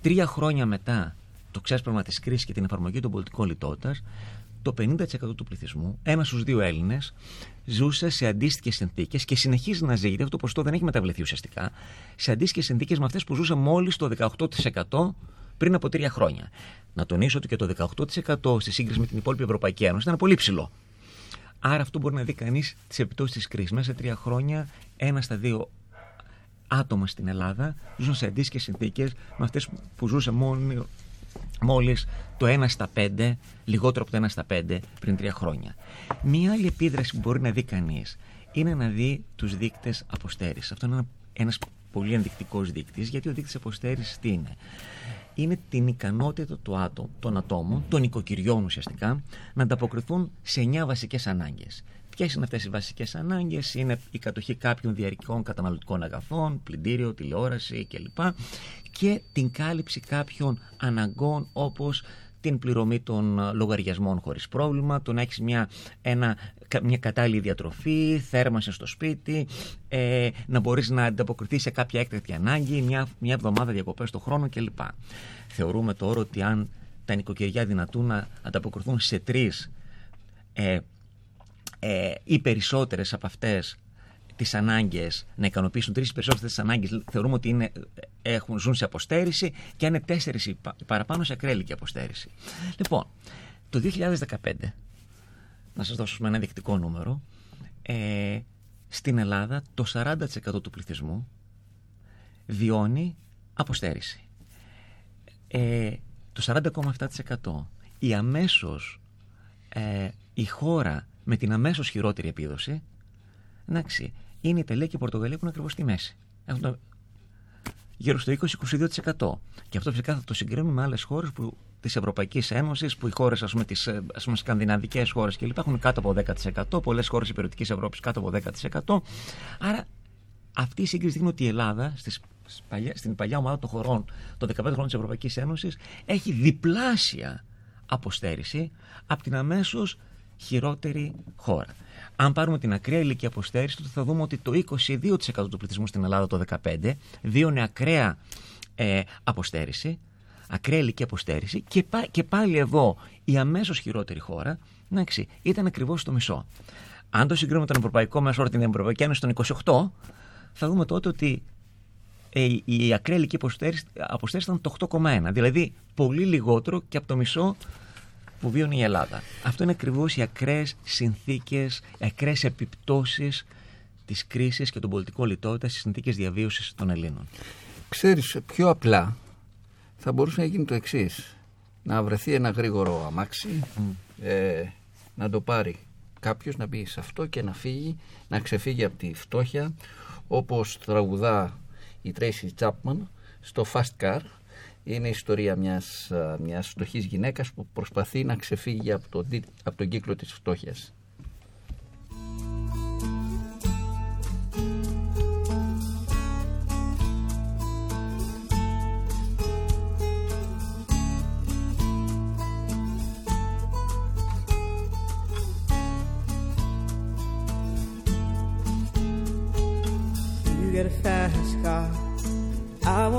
τρία χρόνια μετά το ξέσπασμα της κρίσης και την εφαρμογή των πολιτικών λιτότητας, το 50% του πληθυσμού, ένας στους δύο Έλληνες, ζούσε σε αντίστοιχες συνθήκες και συνεχίζει να ζει, γιατί αυτό το ποσοστό δεν έχει μεταβληθεί ουσιαστικά, σε αντίστοιχες συνθήκες με αυτές που ζούσε μόλις το 18% πριν από τρία χρόνια. Να τονίσω ότι και το 18% στη σύγκριση με την υπόλοιπη Ευρωπαϊκή Ένωση ήταν πολύ ψηλό. Άρα αυτό μπορεί να δει κανείς τις επιπτώσεις της κρίσης. Μέσα σε τρία χρόνια, ένα στα δύο άτομα στην Ελλάδα ζουν σε αντίστοιχες συνθήκες με αυτές που ζούσε μόνο μόλις το 1 στα 5, λιγότερο από το 1 στα 5 πριν τρία χρόνια. Μία άλλη επίδραση που μπορεί να δει κανείς είναι να δει τους δείκτες αποστέρησης. Αυτό είναι ένας πολύ ενδεικτικός δείκτης, γιατί ο δείκτης αποστέρησης τι είναι; Είναι την ικανότητα του άτομου, των ατόμων, των οικοκυριών ουσιαστικά, να ανταποκριθούν σε 9 βασικές ανάγκες. Ποιες είναι αυτές οι βασικές ανάγκες, Είναι η κατοχή κάποιων διαρκικών καταναλωτικών αγαθών, πλυντήριο, τηλεόραση κλπ. Και την κάλυψη κάποιων αναγκών όπως την πληρωμή των λογαριασμών χωρίς πρόβλημα, το να έχεις μια, ένα, μια κατάλληλη διατροφή, θέρμανση στο σπίτι, ε, να μπορείς να ανταποκριθείς σε κάποια έκτακτη ανάγκη, μια, μια εβδομάδα διακοπές το χρόνο κλπ. Θεωρούμε τώρα ότι αν τα νοικοκυριά δυνατούν να ανταποκριθούν σε τρεις ε, ε, οι περισσότερες από αυτές τις ανάγκες να ικανοποιήσουν τρεις περισσότερες τις ανάγκες θεωρούμε ότι είναι, έχουν, ζουν σε αποστέρηση και αν είναι τέσσερις παραπάνω σε ακρέλικη αποστέρηση. Λοιπόν, το 2015, να σας δώσω ένα ενδεικτικό νούμερο, ε, στην Ελλάδα το 40% του πληθυσμού βιώνει αποστέρηση. Ε, το 40,7% η αμέσως ε, η χώρα με την αμέσως χειρότερη επίδοση, εντάξει, είναι η Ιταλία και η Πορτογαλία που είναι ακριβώς στη μέση. Έχουν το γύρω στο 20-22%. Και αυτό φυσικά θα το συγκρίνουμε με άλλες χώρες της Ευρωπαϊκής Ένωσης, που οι χώρες, ας πούμε, τι σκανδιναβικές χώρες κλπ. έχουν κάτω από 10%, πολλές χώρες υπηρετική Ευρώπης κάτω από 10%. Άρα αυτή η σύγκριση δείχνει ότι η Ελλάδα στις, στην παλιά ομάδα των χωρών των 15 χρόνων της Ευρωπαϊκής Ένωσης έχει διπλάσια αποστέρηση από την αμέσως χειρότερη χώρα. Αν πάρουμε την ακραία ηλικία αποστέρηση, τότε θα δούμε ότι το 22% του πληθυσμού στην Ελλάδα το 2015 βίωνε ακραία ε, αποστέρηση, ακραία ηλικία αποστέρηση και, και πάλι εδώ η αμέσως χειρότερη χώρα εντάξει, ήταν ακριβώς το μισό. Αν το συγκρίνουμε τον Ευρωπαϊκό Μέσο την Ευρωπαϊκή Ένωση των 28, θα δούμε τότε ότι ε, η- η ακραία ηλική αποστέρηση αποστέρηση ήταν το 8,1. Δηλαδή πολύ λιγότερο και από το μισό που βίωνε η Ελλάδα. Αυτό είναι ακριβώς οι ακραίες συνθήκες, οι ακραίες επιπτώσεις της κρίσης και των πολιτικών λιτότητας στις συνθήκες διαβίωσης των Ελλήνων. Ξέρεις, πιο απλά θα μπορούσε να γίνει το εξής. Να βρεθεί ένα γρήγορο αμάξι, ε, να το πάρει κάποιος, να μπει σε αυτό και να φύγει, να ξεφύγει από τη φτώχεια, όπως τραγουδά η Tracy Chapman στο Fast Car. Είναι η ιστορία μιας, α, μιας φτωχής γυναίκας που προσπαθεί να ξεφύγει από τον, τί- από τον κύκλο της φτώχειας.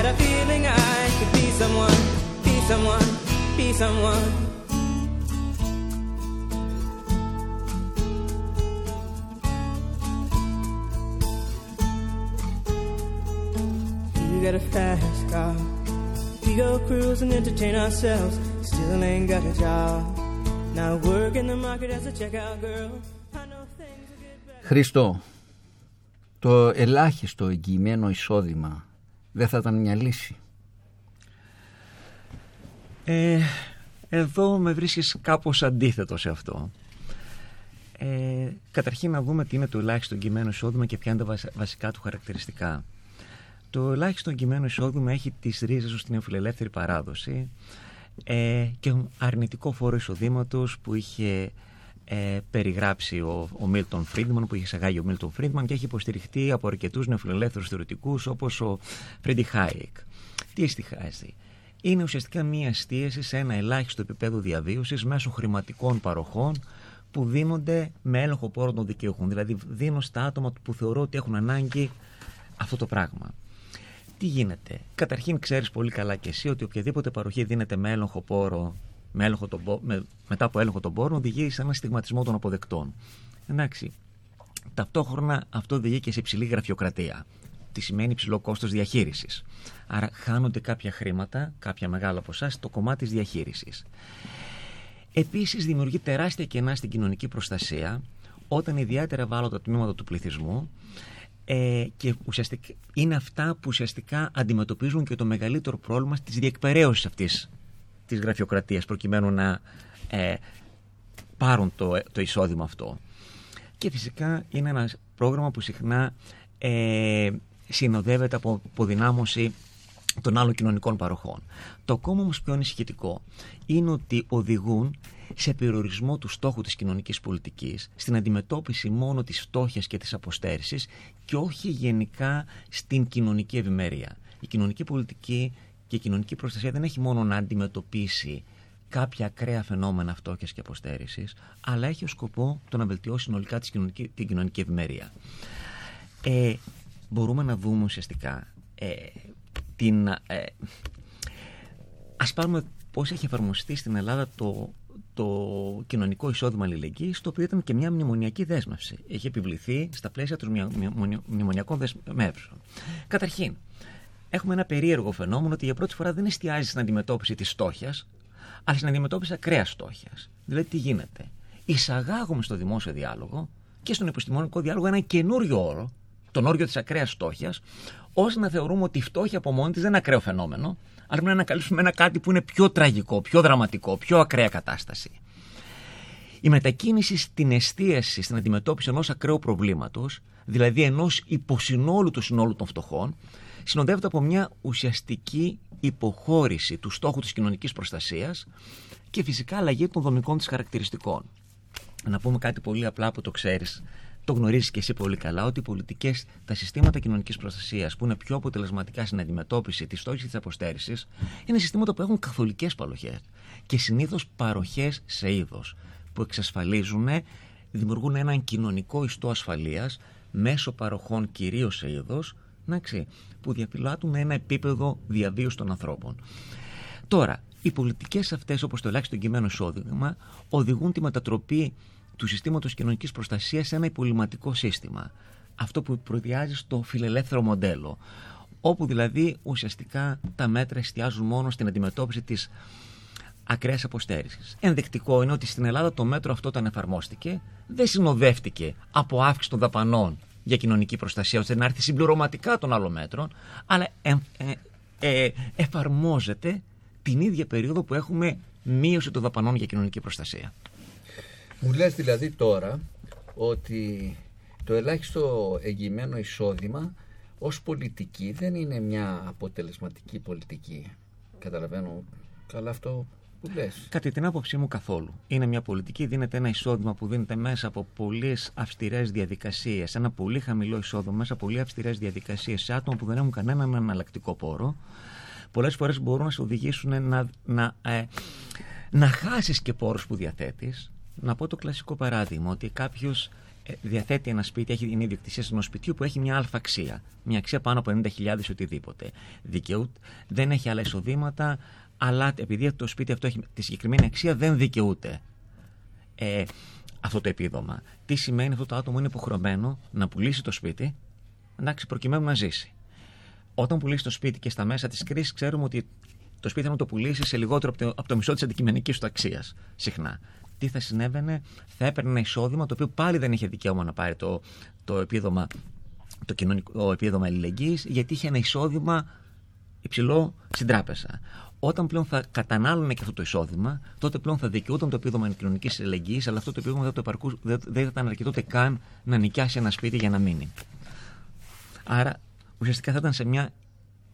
I, I had a feeling I could be someone, be someone, be someone. You got a fast car. We go cruise and entertain ourselves. Still ain't got a job. Now work in the market as a checkout girl. I know things will get better. Χριστό, το ελάχιστο εγγυημένο εισόδημα δεν θα ήταν μια λύση. Ε, εδώ με βρίσκεις κάπως αντίθετο σε αυτό. Ε, καταρχήν να δούμε τι είναι το ελάχιστο εγγυημένο εισόδημα και ποια είναι τα βασ- βασικά του χαρακτηριστικά. Το ελάχιστο εγγυημένο εισόδημα έχει τις ρίζες του στην νεοφιλελεύθερη παράδοση ε, και αρνητικό φόρο εισοδήματος που είχε ε, περιγράψει ο, ο Μίλτον Φρίντμαν, που είχε εισαγάγει ο Μίλτον Φρίντμαν και έχει υποστηριχτεί από αρκετούς νεοφιλελεύθερους θεωρητικούς όπως ο Φρέντριχ Χάγιεκ. Τι εστιάζει. Είναι ουσιαστικά μία εστίαση σε ένα ελάχιστο επίπεδο διαβίωσης μέσω χρηματικών παροχών που δίνονται με έλεγχο πόρων των δικαιούχων. Δηλαδή, δίνω στα άτομα που θεωρώ ότι έχουν ανάγκη αυτό το πράγμα. Τι γίνεται; Καταρχήν ξέρεις πολύ καλά και εσύ ότι οποιαδήποτε παροχή δίνεται με έλεγχο πόρο, με έλεγχο των, πο- με, μετά από έλεγχο των πόρων, οδηγεί σε ένα στιγματισμό των αποδεκτών. Εντάξει. Ταυτόχρονα αυτό οδηγεί και σε υψηλή γραφειοκρατία. Τι σημαίνει υψηλό κόστος διαχείρισης. Άρα χάνονται κάποια χρήματα, κάποια μεγάλα ποσά, στο κομμάτι της διαχείρισης. Επίσης, δημιουργεί τεράστια κενά στην κοινωνική προστασία όταν ιδιαίτερα ευάλωτα τμήματα του πληθυσμού ε, και ουσιαστικά είναι αυτά που ουσιαστικά αντιμετωπίζουν και το μεγαλύτερο πρόβλημα της διεκπαιρέωσης αυτής της γραφειοκρατίας προκειμένου να ε, πάρουν το, το εισόδημα αυτό. Και φυσικά είναι ένα πρόγραμμα που συχνά ε, συνοδεύεται από αποδυνάμωση των άλλων κοινωνικών παροχών. Το ακόμα όμως πιο ανησυχητικό είναι ότι οδηγούν σε περιορισμό του στόχου της κοινωνικής πολιτικής, στην αντιμετώπιση μόνο της φτώχειας και της αποστέρησης και όχι γενικά στην κοινωνική ευημερία. Η κοινωνική πολιτική και η κοινωνική προστασία δεν έχει μόνο να αντιμετωπίσει κάποια ακραία φαινόμενα φτώχειας και αποστέρηση, αλλά έχει ως σκοπό το να βελτιώσει συνολικά την κοινωνική ευημερία. Ε, μπορούμε να δούμε ουσιαστικά ε, την. Ε, ας πάρουμε πώς έχει εφαρμοστεί στην Ελλάδα το, το κοινωνικό εισόδημα αλληλεγγύης, το οποίο ήταν και μια μνημονιακή δέσμευση. Έχει επιβληθεί στα πλαίσια των μνημονιακών δεσμεύσεων. Καταρχήν, έχουμε ένα περίεργο φαινόμενο ότι για πρώτη φορά δεν εστιάζει στην αντιμετώπιση της φτώχεια, αλλά στην αντιμετώπιση ακραίας φτώχεια. Δηλαδή, τι γίνεται; Εισαγάγουμε στο δημόσιο διάλογο και στον επιστημονικό διάλογο ένα καινούριο όρο, τον όριο της ακραίας φτώχεια, ώστε να θεωρούμε ότι η φτώχεια από μόνη της δεν είναι ακραίο φαινόμενο, αλλά πρέπει να ανακαλύψουμε ένα κάτι που είναι πιο τραγικό, πιο δραματικό, πιο ακραία κατάσταση. Η μετακίνηση στην εστίαση, στην αντιμετώπιση ενός ακραίου προβλήματος, δηλαδή ενός υποσυνόλου του συνόλου των φτωχών, συνοδεύεται από μια ουσιαστική υποχώρηση του στόχου της κοινωνικής προστασίας και φυσικά αλλαγή των δομικών της χαρακτηριστικών. Να πούμε κάτι πολύ απλά που το ξέρεις, το γνωρίζεις και εσύ πολύ καλά, ότι οι πολιτικές, τα συστήματα κοινωνικής προστασίας που είναι πιο αποτελεσματικά στην αντιμετώπιση της στόχης της αποστέρησης είναι συστήματα που έχουν καθολικές παροχές και συνήθως παροχές σε είδος που εξασφαλίζουν, δημιουργούν έναν κοινωνικό ιστό ασφαλείας μέσω παροχών κυρίως σε είδος που διαφυλάττουν ένα επίπεδο διαβίωσης των ανθρώπων. Τώρα, οι πολιτικές αυτές, όπως το ελάχιστο κειμένο εισόδημα, οδηγούν τη μετατροπή του συστήματος κοινωνικής προστασίας σε ένα υπολοιματικό σύστημα. Αυτό που προδιάζει στο φιλελεύθερο μοντέλο. Όπου δηλαδή ουσιαστικά τα μέτρα εστιάζουν μόνο στην αντιμετώπιση της ακραίας αποστέρηση. Ενδεικτικό είναι ότι στην Ελλάδα το μέτρο αυτό όταν εφαρμόστηκε δεν συνοδεύτηκε από αύξηση των δαπανών για κοινωνική προστασία, ώστε να έρθει συμπληρωματικά των άλλων μέτρων, αλλά ε, ε, ε, εφαρμόζεται την ίδια περίοδο που έχουμε μείωση των δαπανών για κοινωνική προστασία. Μου λες δηλαδή τώρα ότι το ελάχιστο εγγυημένο εισόδημα ως πολιτική δεν είναι μια αποτελεσματική πολιτική. Καταλαβαίνω καλά αυτό που Κατά την άποψή μου καθόλου. Είναι μια πολιτική, δίνεται ένα εισόδημα που δίνεται μέσα από πολλές αυστηρές διαδικασίες, ένα πολύ χαμηλό εισόδημα μέσα από πολύ αυστηρές διαδικασίες σε άτομα που δεν έχουν κανέναν αναλλακτικό πόρο. Πολλές φορές μπορούν να σε οδηγήσουν να, να, ε, να χάσεις και πόρους που διαθέτεις. Να πω το κλασικό παράδειγμα, ότι κάποιος ε, διαθέτει ένα σπίτι, έχει την ιδιοκτησία ενός σπιτιού που έχει μια αλφα αξία. Μια αξία πάνω από 90.000 οτιδήποτε. Δικαιούται, δεν έχει άλλα εισοδήματα, αλλά επειδή το σπίτι αυτό έχει τη συγκεκριμένη αξία δεν δικαιούται ε, αυτό το επίδομα. Τι σημαίνει αυτό το άτομο είναι υποχρεωμένο να πουλήσει το σπίτι εντάξει, προκειμένου να ζήσει. Όταν πουλήσει το σπίτι και στα μέσα της κρίσης, ξέρουμε ότι το σπίτι θα το πουλήσει σε λιγότερο από το, από το μισό της αντικειμενικής του αξίας. Συχνά. Τι θα συνέβαινε, θα έπαιρνε ένα εισόδημα το οποίο πάλι δεν είχε δικαίωμα να πάρει το, το επίδομα το κοινωνικό επίδομα αλληλεγγύης, γιατί είχε ένα εισόδημα υψηλό στην τράπεζα. Όταν πλέον θα κατανάλωνε και αυτό το εισόδημα, τότε πλέον θα δικαιούταν το επίδομα κοινωνικής ελεγγύης, αλλά αυτό το επίδομα δεν, το επαρκού, δεν, δεν θα ήταν αρκετό καν να νοικιάσει ένα σπίτι για να μείνει. Άρα ουσιαστικά θα ήταν σε μια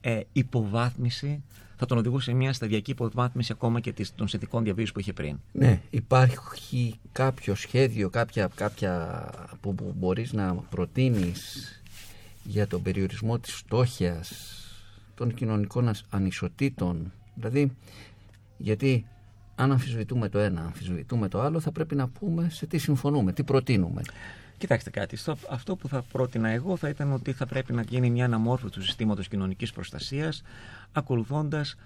ε, υποβάθμιση, θα τον οδηγούσε σε μια σταδιακή υποβάθμιση ακόμα και των συνθηκών διαβίωσης που είχε πριν. Ναι, υπάρχει κάποιο σχέδιο, κάποια, κάποια που, που μπορείς να προτείνεις για τον περιορισμό της φτώχειας, των κοινωνικών ανισοτήτων, Δηλαδή, γιατί αν αμφισβητούμε το ένα, αμφισβητούμε το άλλο, θα πρέπει να πούμε σε τι συμφωνούμε, τι προτείνουμε. Κοιτάξτε κάτι. Αυτό που θα πρότεινα εγώ θα ήταν ότι θα πρέπει να γίνει μια αναμόρφωση του συστήματος κοινωνικής προστασίας, ακολουθώντας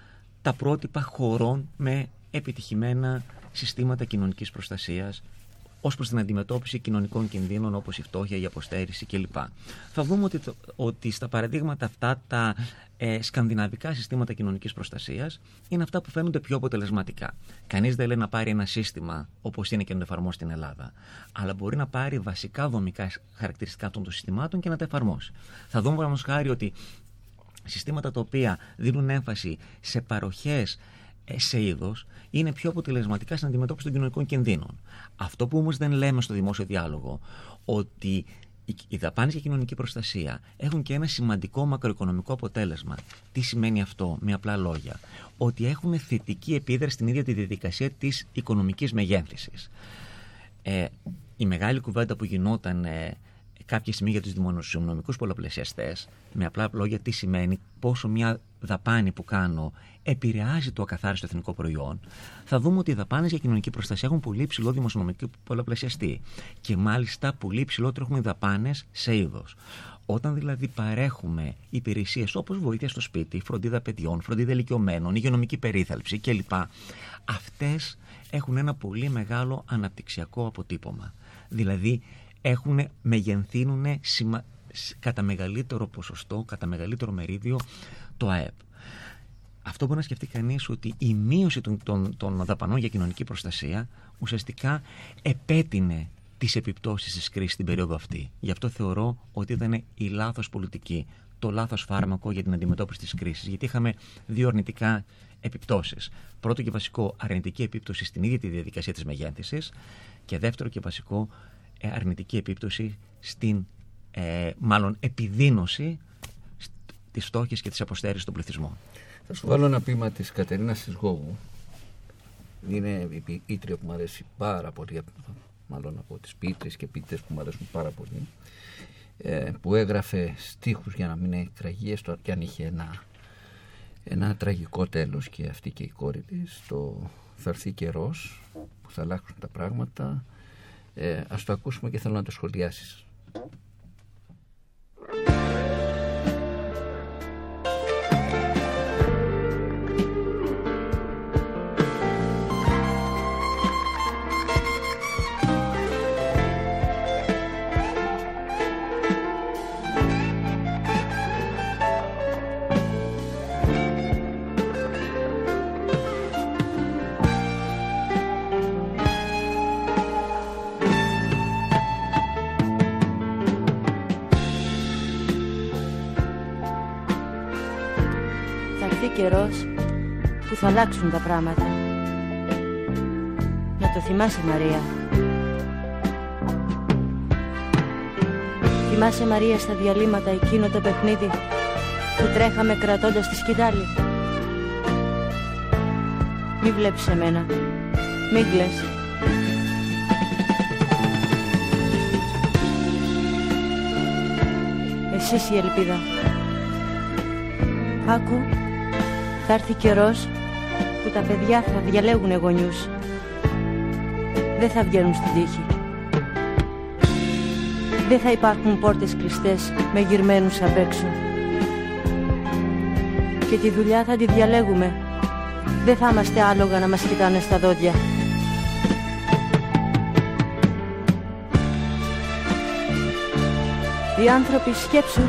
τα πρότυπα χωρών με επιτυχημένα συστήματα κοινωνικής προστασίας ως προς την αντιμετώπιση κοινωνικών κινδύνων όπως η φτώχεια, η αποστέρηση κλπ. Θα δούμε ότι, ότι στα παραδείγματα αυτά τα ε, σκανδιναβικά συστήματα κοινωνικής προστασίας είναι αυτά που φαίνονται πιο αποτελεσματικά. Κανείς δεν λέει να πάρει ένα σύστημα όπως είναι και να το εφαρμόσει στην Ελλάδα. Αλλά μπορεί να πάρει βασικά δομικά χαρακτηριστικά των συστημάτων και να τα εφαρμόσει. Θα δούμε, παραδείγματος χάρη, ότι συστήματα τα οποία δίνουν έμφαση σε παροχές ε, σε είδος είναι πιο αποτελεσματικά στην αντιμετώπιση των κοινωνικών κινδύνων. Αυτό που όμως δεν λέμε στο δημόσιο διάλογο, ότι οι- οι δαπάνες για κοινωνική προστασία έχουν και ένα σημαντικό μακροοικονομικό αποτέλεσμα. Τι σημαίνει αυτό, με απλά λόγια; Ότι έχουν θετική επίδραση στην ίδια τη διαδικασία της οικονομικής μεγέθυνσης. Ε, η μεγάλη κουβέντα που γινόταν ε, κάποια στιγμή για τους δημοσιονομικούς πολλαπλασιαστές, με απλά λόγια τι σημαίνει, πόσο μια δαπάνη που κάνω επηρεάζει το ακαθάριστο εθνικό προϊόν, θα δούμε ότι οι δαπάνες για κοινωνική προστασία έχουν πολύ υψηλό δημοσιονομικό πολλαπλασιαστή. Και μάλιστα πολύ υψηλότερο έχουμε δαπάνες σε είδος. Όταν δηλαδή παρέχουμε υπηρεσίες όπως βοήθεια στο σπίτι, φροντίδα παιδιών, φροντίδα ηλικιωμένων, υγειονομική περίθαλψη κλπ. Αυτές έχουν ένα πολύ μεγάλο αναπτυξιακό αποτύπωμα. Δηλαδή έχουν, μεγενθύνουν σημα... σ- κατά μεγαλύτερο ποσοστό, κατά μεγαλύτερο μερίδιο το ΑΕΠ. Αυτό μπορεί να σκεφτεί κανείς ότι η μείωση των, των, των δαπανών για κοινωνική προστασία ουσιαστικά επέτεινε τις επιπτώσεις της κρίσης στην περίοδο αυτή. Γι' αυτό θεωρώ ότι ήταν η λάθος πολιτική, το λάθος φάρμακο για την αντιμετώπιση της κρίσης. Γιατί είχαμε δύο αρνητικά επιπτώσεις. Πρώτο και βασικό αρνητική επίπτωση στην ίδια τη διαδικασία της μεγέθυνσης και δεύτερο και βασικό ε, αρνητική επίπτωση στην ε, μάλλον επιδείνωση σ- της φτώχειας και της αποστέρησης των πληθυσμών. Θα σου βάλω ένα ποίημα της Κατερίνας Συσγόγου. Είναι η ποιήτρια που μου αρέσει πάρα πολύ, μάλλον από τις ποιήτρες και ποιητές που μου αρέσουν πάρα πολύ, ε, που έγραφε στίχους για να μην είναι τραγίες το- και αν είχε ένα, ένα τραγικό τέλος και αυτή και η κόρη της, το θα έρθει καιρός που θα αλλάξουν τα πράγματα. Ε, ας το ακούσουμε και θέλω να το σχολιάσεις. Καιρός που θα αλλάξουν τα πράγματα. Να το θυμάσαι Μαρία. Θυμάσαι Μαρία στα διαλύματα εκείνο το παιχνίδι που τρέχαμε κρατώντας τη σκητάλη. Μη βλέπεις εμένα. Μη κλαις. Εσύ η ελπίδα. Άκου, θα έρθει καιρός που τα παιδιά θα διαλέγουν γονιούς. Δεν θα βγαίνουν στην τύχη. Δεν θα υπάρχουν πόρτες κλειστές με γυρμένους απ' έξω. Και τη δουλειά θα τη διαλέγουμε. Δεν θα είμαστε άλογα να μας κοιτάνε στα δόντια. Οι άνθρωποι σκέψου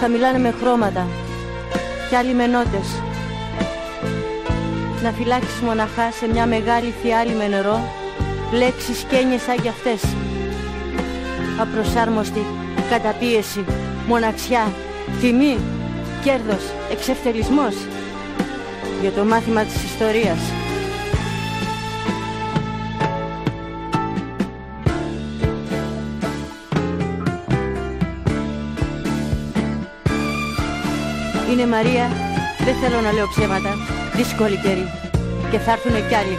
θα μιλάνε με χρώματα κι άλλοι με νότες. Να φυλάξεις μοναχά σε μια μεγάλη φιάλη με νερό λέξεις και έννοιες σαν κι αυτές. Απροσάρμοστη, καταπίεση, μοναξιά, τιμή, κέρδος, εξευτελισμός. Για το μάθημα της ιστορίας. Είναι Μαρία, δεν θέλω να λέω ψέματα, δύσκολη καιρή. Και θα έρθουν κι άλλοι.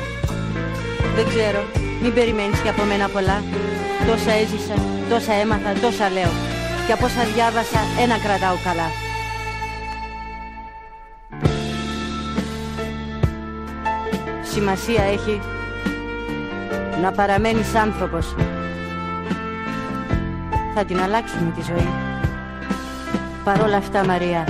Δεν ξέρω, μην περιμένεις και από μένα πολλά. Τόσα έζησα, τόσα έμαθα, τόσα λέω. Και από όσα διάβασα, ένα κρατάω καλά. Σημασία έχει να παραμένεις άνθρωπος. Θα την αλλάξουμε τη ζωή. Παρόλα αυτά, Μαρία,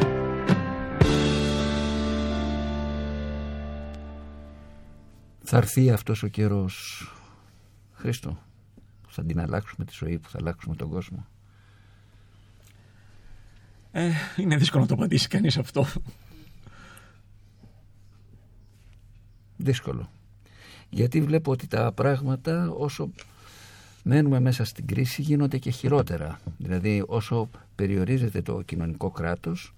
Θα έρθει αυτός ο καιρός, Χρήστο, που θα την αλλάξουμε τη ζωή, που θα αλλάξουμε τον κόσμο. Ε, είναι δύσκολο να το απαντήσει κανείς αυτό. Δύσκολο. Γιατί βλέπω ότι τα πράγματα όσο μένουμε μέσα στην κρίση γίνονται και χειρότερα. Δηλαδή όσο περιορίζεται το κοινωνικό κράτος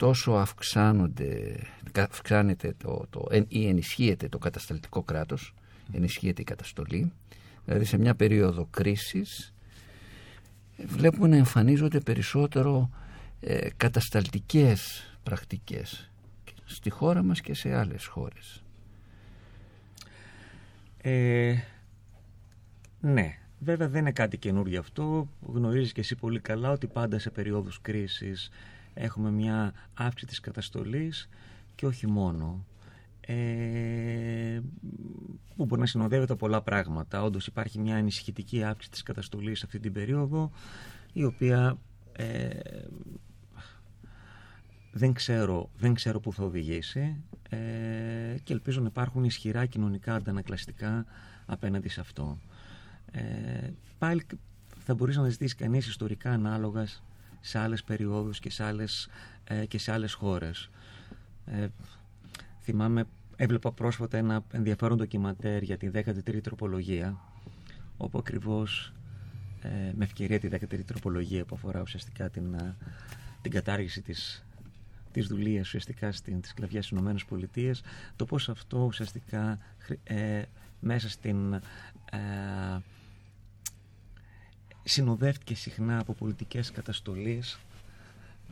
τόσο αυξάνονται, αυξάνεται το, το, ή ενισχύεται το κατασταλτικό κράτος, ενισχύεται η καταστολή. Δηλαδή σε μια περίοδο κρίσης βλέπουμε να εμφανίζονται περισσότερο ε, κατασταλτικές πρακτικές στη χώρα μας και σε άλλες χώρες. Ε, ναι, βέβαια δεν είναι κάτι καινούργιο αυτό. Γνωρίζεις και εσύ πολύ καλά ότι πάντα σε περίοδους κρίσης έχουμε μια αύξηση της καταστολής και όχι μόνο. Ε, που μπορεί να συνοδεύεται από πολλά πράγματα. Όντως υπάρχει μια ανησυχητική αύξηση της καταστολής αυτή την περίοδο η οποία ε, δεν ξέρω, δεν ξέρω που θα οδηγήσει ε, και ελπίζω να υπάρχουν ισχυρά κοινωνικά αντανακλαστικά απέναντι σε αυτό. Ε, πάλι θα μπορείς να ζητήσεις κανείς ιστορικά ανάλογας σε άλλες περιόδους και σε άλλες, ε, και σε άλλες χώρες. Ε, θυμάμαι, έβλεπα πρόσφατα ένα ενδιαφέρον ντοκιματέρ για τη 13η τροπολογία όπου ακριβώς ε, με ευκαιρία τη 13η τροπολογία που αφορά ουσιαστικά την, ε, την κατάργηση της της δουλείας ουσιαστικά στην, της σκλαβιάς στις Ηνωμένες Πολιτείες το πώς αυτό ουσιαστικά ε, μέσα στην ε, συνοδεύτηκε συχνά από πολιτικές καταστολής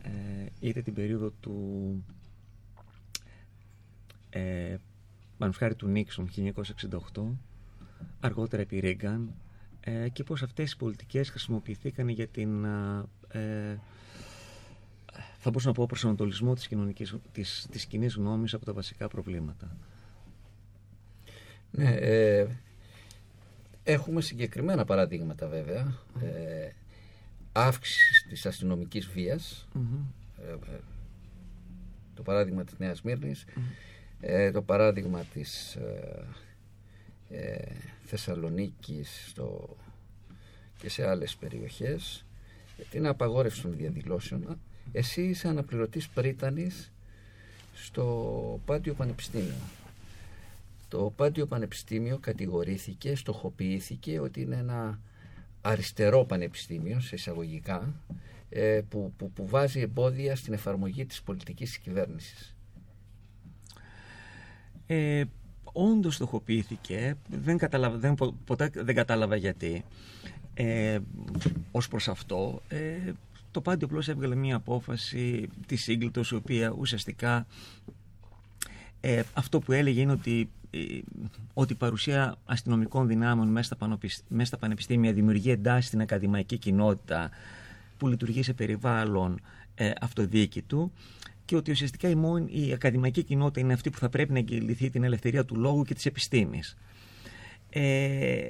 ε, είτε την περίοδο του ε, του Νίξον 1968 αργότερα επί Ρίγκαν ε, και πώς αυτές οι πολιτικές χρησιμοποιηθήκαν για την ε, θα μπορούσα να πω προσανατολισμό της, κοινωνικής, της, της κοινής γνώμης από τα βασικά προβλήματα. Ναι, ε, έχουμε συγκεκριμένα παραδείγματα βέβαια. Ε, αύξησης της αστυνομικής βίας. Ε, ε, το παράδειγμα της Νέας ε, το παράδειγμα της ε, ε, Θεσσαλονίκης στο, και σε άλλες περιοχές την απαγόρευση των διαδηλώσεων εσύ είσαι αναπληρωτής πρίτανης στο Πάντιο Πανεπιστήμιο. Το Πάντιο Πανεπιστήμιο κατηγορήθηκε, στοχοποιήθηκε ότι είναι ένα αριστερό πανεπιστήμιο, σε εισαγωγικά, ε, που, που, που βάζει εμπόδια στην εφαρμογή της πολιτικής κυβέρνησης. Ε, όντως στοχοποιήθηκε, δεν, καταλαβα, δεν, ποτέ δεν κατάλαβα γιατί. Ε, ως προς αυτό, ε, το Πάντιο απλώς έβγαλε μια απόφαση της σύγκλιτο, η οποία ουσιαστικά ε, αυτό που έλεγε είναι ότι, ε, ότι η παρουσία αστυνομικών δυνάμεων μέσα στα, μέσα στα πανεπιστήμια δημιουργεί εντάσεις στην ακαδημαϊκή κοινότητα που λειτουργεί σε περιβάλλον ε, αυτοδιοίκητου και ότι ουσιαστικά η, μόνη, η ακαδημαϊκή κοινότητα είναι αυτή που θα πρέπει να εγγυηθεί την ελευθερία του λόγου και της επιστήμης. Ε,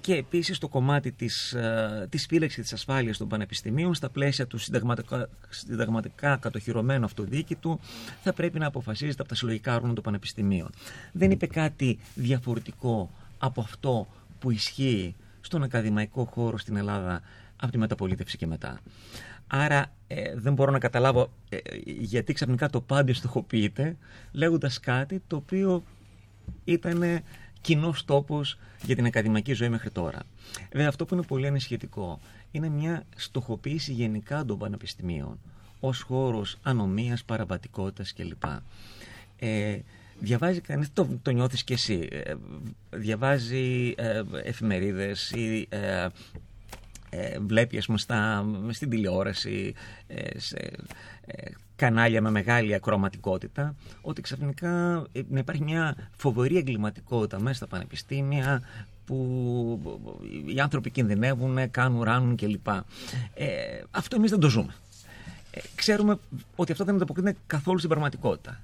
και επίσης το κομμάτι της, ε, της φύλαξης της ασφάλειας των πανεπιστημίων στα πλαίσια του συνταγματικά, συνταγματικά κατοχυρωμένου αυτοδιοίκητου θα πρέπει να αποφασίζεται από τα συλλογικά όργανα των πανεπιστημίων. Δεν είπε κάτι διαφορετικό από αυτό που ισχύει στον ακαδημαϊκό χώρο στην Ελλάδα από τη μεταπολίτευση και μετά. Άρα ε, δεν μπορώ να καταλάβω ε, γιατί ξαφνικά το πάντιο στοχοποιείται λέγοντας κάτι το οποίο ήταν κοινό τόπο για την ακαδημαϊκή ζωή μέχρι τώρα. Βέβαια, αυτό που είναι πολύ ανησυχητικό είναι μια στοχοποίηση γενικά των πανεπιστημίων ως χώρος ανομίας, παραβατικότητας κλπ. Ε, διαβάζει κανείς, το, το νιώθεις και εσύ, ε, διαβάζει ε, εφημερίδες ή ε, ε, βλέπει ας πούμε, στα, στην τηλεόραση, ε, σε ε, κανάλια με μεγάλη ακροματικότητα, ότι ξαφνικά να υπάρχει μια φοβερή εγκληματικότητα μέσα στα πανεπιστήμια, που οι άνθρωποι κινδυνεύουν, κάνουν, ράνουν κλπ. Ε, αυτό εμείς δεν το ζούμε. ξέρουμε ότι αυτό δεν ανταποκρίνεται καθόλου στην πραγματικότητα.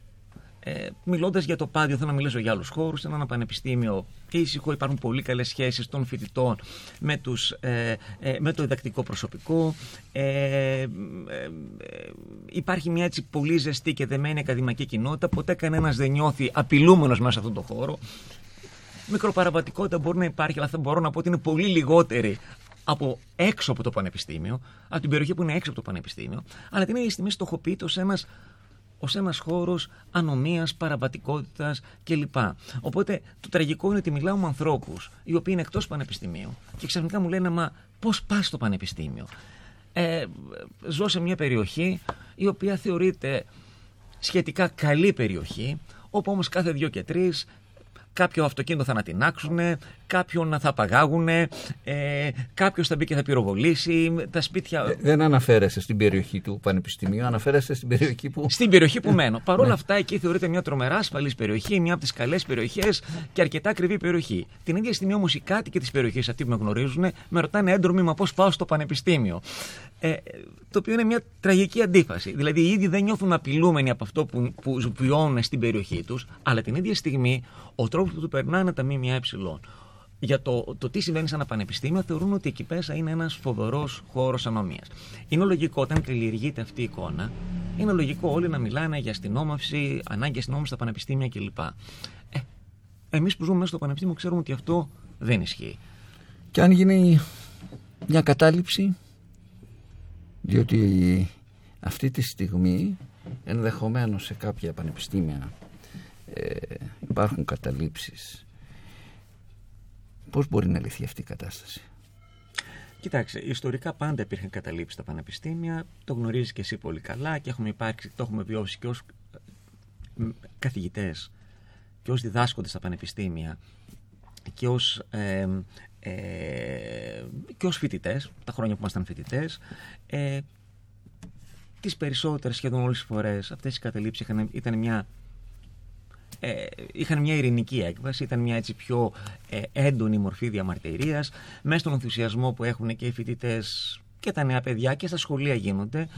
Ε, Μιλώντας για το πάδιο, θέλω να μιλήσω για άλλους χώρους. Σε ένα πανεπιστήμιο ήσυχο, υπάρχουν πολύ καλές σχέσεις των φοιτητών με, τους, ε, ε, με το διδακτικό προσωπικό. Ε, ε, ε, υπάρχει μια έτσι πολύ ζεστή και δεμένη ακαδημαϊκή κοινότητα. Ποτέ κανένας δεν νιώθει απειλούμενος μέσα σε αυτόν τον χώρο. Μικροπαραβατικότητα μπορεί να υπάρχει, αλλά θα μπορώ να πω ότι είναι πολύ λιγότερη από έξω από το πανεπιστήμιο, από την περιοχή που είναι έξω από το πανεπιστήμιο, αλλά την ίδια στιγμή στοχοποιείται ως ένας ως ένας χώρος ανομίας, παραβατικότητα κλπ. Οπότε το τραγικό είναι ότι μιλάω με ανθρώπους οι οποίοι είναι εκτός πανεπιστημίου και ξαφνικά μου λένε Μα πώς πας στο πανεπιστήμιο; Ε, ζω σε μια περιοχή η οποία θεωρείται σχετικά καλή περιοχή, όπου όμως κάθε δύο και τρεις κάποιο αυτοκίνητο θα ανατινάξουν, κάποιον θα απαγάγουν, ε, κάποιος θα μπει και θα πυροβολήσει. Τα σπίτια. Ε, Δεν αναφέρεσαι στην περιοχή του Πανεπιστημίου, αναφέρεσαι στην περιοχή που. Στην περιοχή που μένω. Παρ' όλα αυτά, εκεί θεωρείται μια τρομερά ασφαλής περιοχή, μια από τις καλές περιοχές και αρκετά ακριβή περιοχή. Την ίδια στιγμή όμως οι κάτοικοι της περιοχής, αυτοί που με γνωρίζουν, με ρωτάνε έντρομοι μα πώς πάω στο πανεπιστήμιο; Ε, το οποίο είναι μια τραγική αντίφαση. Δηλαδή, οι ίδιοι δεν νιώθουν απειλούμενοι από αυτό που, που βιώνουν στην περιοχή τους, αλλά την ίδια στιγμή ο τρόπος που του περνάνε τα ΜΜΕ για το, το τι συμβαίνει σε ένα πανεπιστήμιο θεωρούν ότι εκεί πέρα είναι ένας φοβερός χώρος ανομίας. Είναι λογικό όταν καλλιεργείται αυτή η εικόνα, είναι λογικό όλοι να μιλάνε για αστυνόμευση, ανάγκη αστυνόμευσης στα πανεπιστήμια κλπ. Ε, Εμείς που ζούμε μέσα στο πανεπιστήμιο ξέρουμε ότι αυτό δεν ισχύει. Και αν γίνει μια κατάληψη, διότι αυτή τη στιγμή ενδεχομένως σε κάποια πανεπιστήμια ε, υπάρχουν καταλήψεις. Πώς μπορεί να λυθεί αυτή η κατάσταση; Κοιτάξτε, ιστορικά πάντα υπήρχαν καταλήψεις στα πανεπιστήμια, το γνωρίζεις και εσύ πολύ καλά και έχουμε υπάρξει, το έχουμε βιώσει και ως ε, καθηγητές και ως διδάσκοντες στα πανεπιστήμια και ως, ε, ε, και ως φοιτητές, τα χρόνια που ήμασταν φοιτητές, ε, τις περισσότερες σχεδόν όλες τις φορές αυτές οι καταλήψεις είχαν, ήταν μια ε, είχαν μια ειρηνική έκβαση, ήταν μια έτσι πιο ε, έντονη μορφή διαμαρτυρίας μέσα στον ενθουσιασμό που έχουν και οι φοιτητές και τα νέα παιδιά και στα σχολεία γίνονται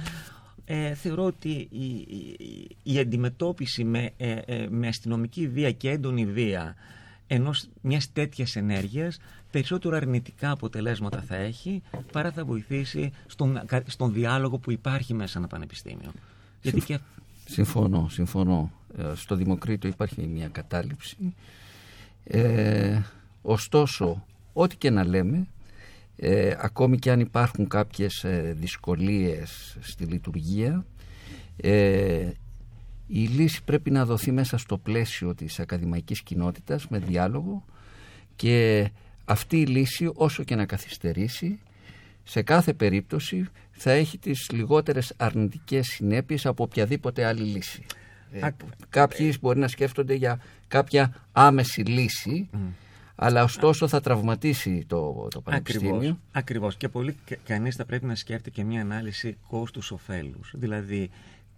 ε, θεωρώ ότι η, η, η αντιμετώπιση με, ε, ε, με αστυνομική βία και έντονη βία ενός μιας τέτοιας ενέργειας περισσότερο αρνητικά αποτελέσματα θα έχει παρά θα βοηθήσει στον, στον διάλογο που υπάρχει μέσα σε ένα πανεπιστήμιο. Γιατί και... Συμφωνώ, συμφωνώ. Ε, Στο Δημοκρίτο υπάρχει μια κατάληψη. Ε, ωστόσο, ό,τι και να λέμε, ε, ακόμη και αν υπάρχουν κάποιες ε, δυσκολίες στη λειτουργία, ε, η λύση πρέπει να δοθεί μέσα στο πλαίσιο της ακαδημαϊκής κοινότητας με διάλογο και αυτή η λύση όσο και να καθυστερήσει σε κάθε περίπτωση θα έχει τις λιγότερες αρνητικές συνέπειες από οποιαδήποτε άλλη λύση. Ε, κάποιοι μπορεί να σκέφτονται για κάποια άμεση λύση αλλά ωστόσο θα τραυματίσει το, το πανεπιστήμιο. Ακριβώς, ακριβώς. Και πολύ κα- κανείς θα πρέπει να σκέφτεται και μια ανάλυση κόστους ωφέλους. Δηλαδή,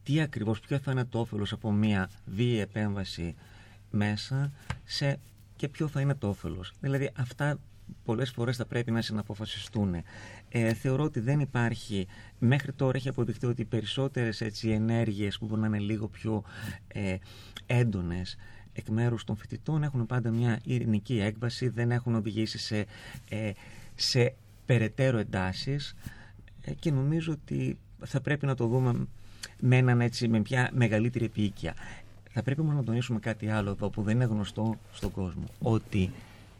τι ακριβώς, ποιο θα είναι το όφελος από μια βίαιη επέμβαση μέσα σε και ποιο θα είναι το όφελος. Δηλαδή, αυτά πολλές φορές θα πρέπει να συναποφασιστούν. Ε, θεωρώ ότι δεν υπάρχει, μέχρι τώρα έχει αποδειχθεί ότι οι περισσότερες έτσι, ενέργειες που μπορεί να είναι λίγο πιο ε, έντονες εκ μέρους των φοιτητών έχουν πάντα μια ειρηνική έκβαση, δεν έχουν οδηγήσει σε, ε, σε περαιτέρω εντάσεις ε, και νομίζω ότι θα πρέπει να το δούμε με, έναν, έτσι, με μια μεγαλύτερη επίοικια. Θα πρέπει όμως να τονίσουμε κάτι άλλο εδώ που δεν είναι γνωστό στον κόσμο. Ότι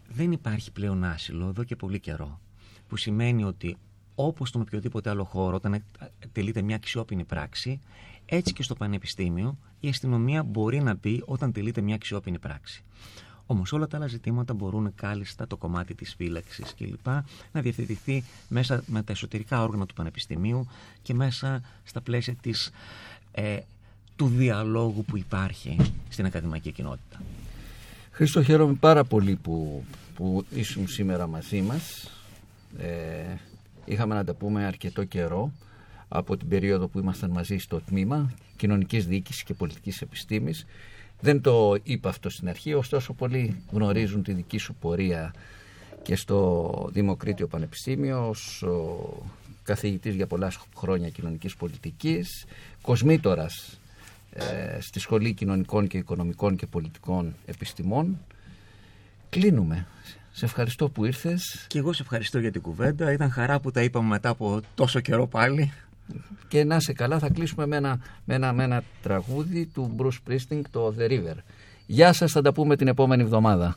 δεν υπάρχει πλέον άσυλο εδώ και πολύ καιρό. Που σημαίνει ότι όπως στον οποιοδήποτε άλλο χώρο, όταν τελείται μια αξιόπινη πράξη, έτσι και στο πανεπιστήμιο η αστυνομία μπορεί να μπει όταν τελείται μια αξιόπινη πράξη. Όμως όλα τα άλλα ζητήματα μπορούν κάλλιστα το κομμάτι της φύλαξης κλπ. να διευθετηθεί μέσα με τα εσωτερικά όργανα του Πανεπιστημίου και μέσα στα πλαίσια της, ε, του διαλόγου που υπάρχει στην ακαδημαϊκή κοινότητα. Χρήστο, χαίρομαι πάρα πολύ που, που ήσουν σήμερα μαζί μας. Ε, είχαμε να τα πούμε αρκετό καιρό από την περίοδο που ήμασταν μαζί στο τμήμα κοινωνικής διοίκησης και πολιτικής επιστήμης. Δεν το είπα αυτό στην αρχή, ωστόσο πολλοί γνωρίζουν τη δική σου πορεία και στο Δημοκρίτιο Πανεπιστήμιο ως ο καθηγητής για πολλά χρόνια κοινωνικής πολιτικής, κοσμήτορας ε, στη Σχολή Κοινωνικών και Οικονομικών και Πολιτικών Επιστημών. Κλείνουμε. Σε ευχαριστώ που ήρθες Και εγώ σε ευχαριστώ για την κουβέντα. Ήταν χαρά που τα είπαμε μετά από τόσο καιρό πάλι. και να σε καλά θα κλείσουμε με ένα, με ένα, με ένα τραγούδι του Bruce Springsteen, το The River. Γεια σας, θα τα πούμε την επόμενη εβδομάδα.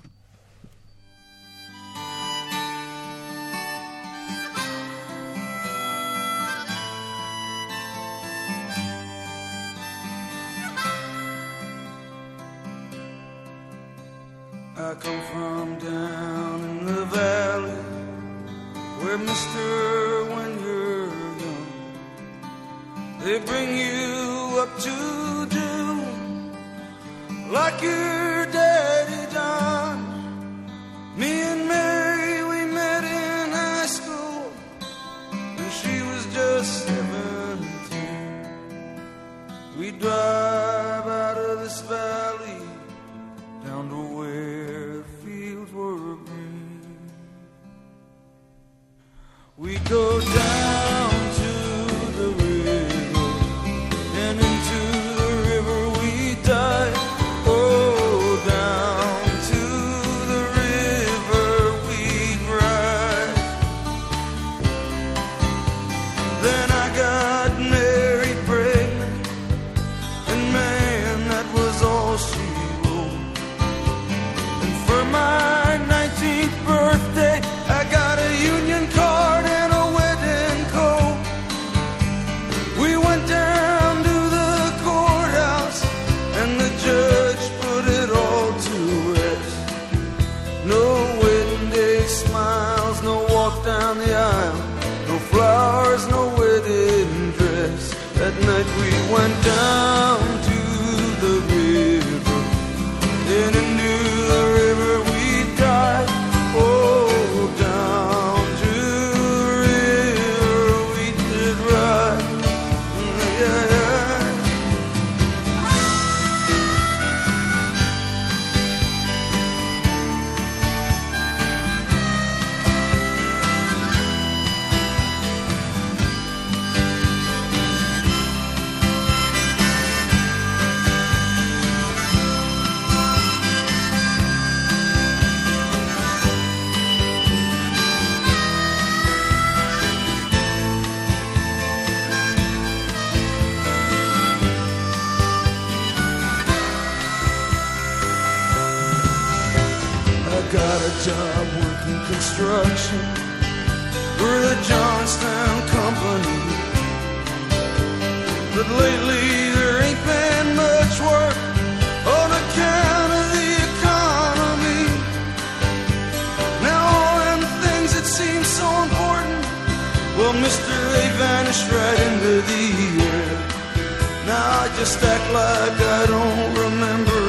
just act like I don't remember.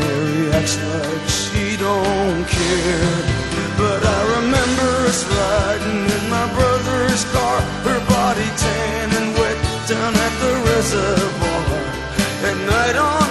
Mary acts like she don't care. But I remember us riding in my brother's car, her body tan and wet down at the reservoir. At night on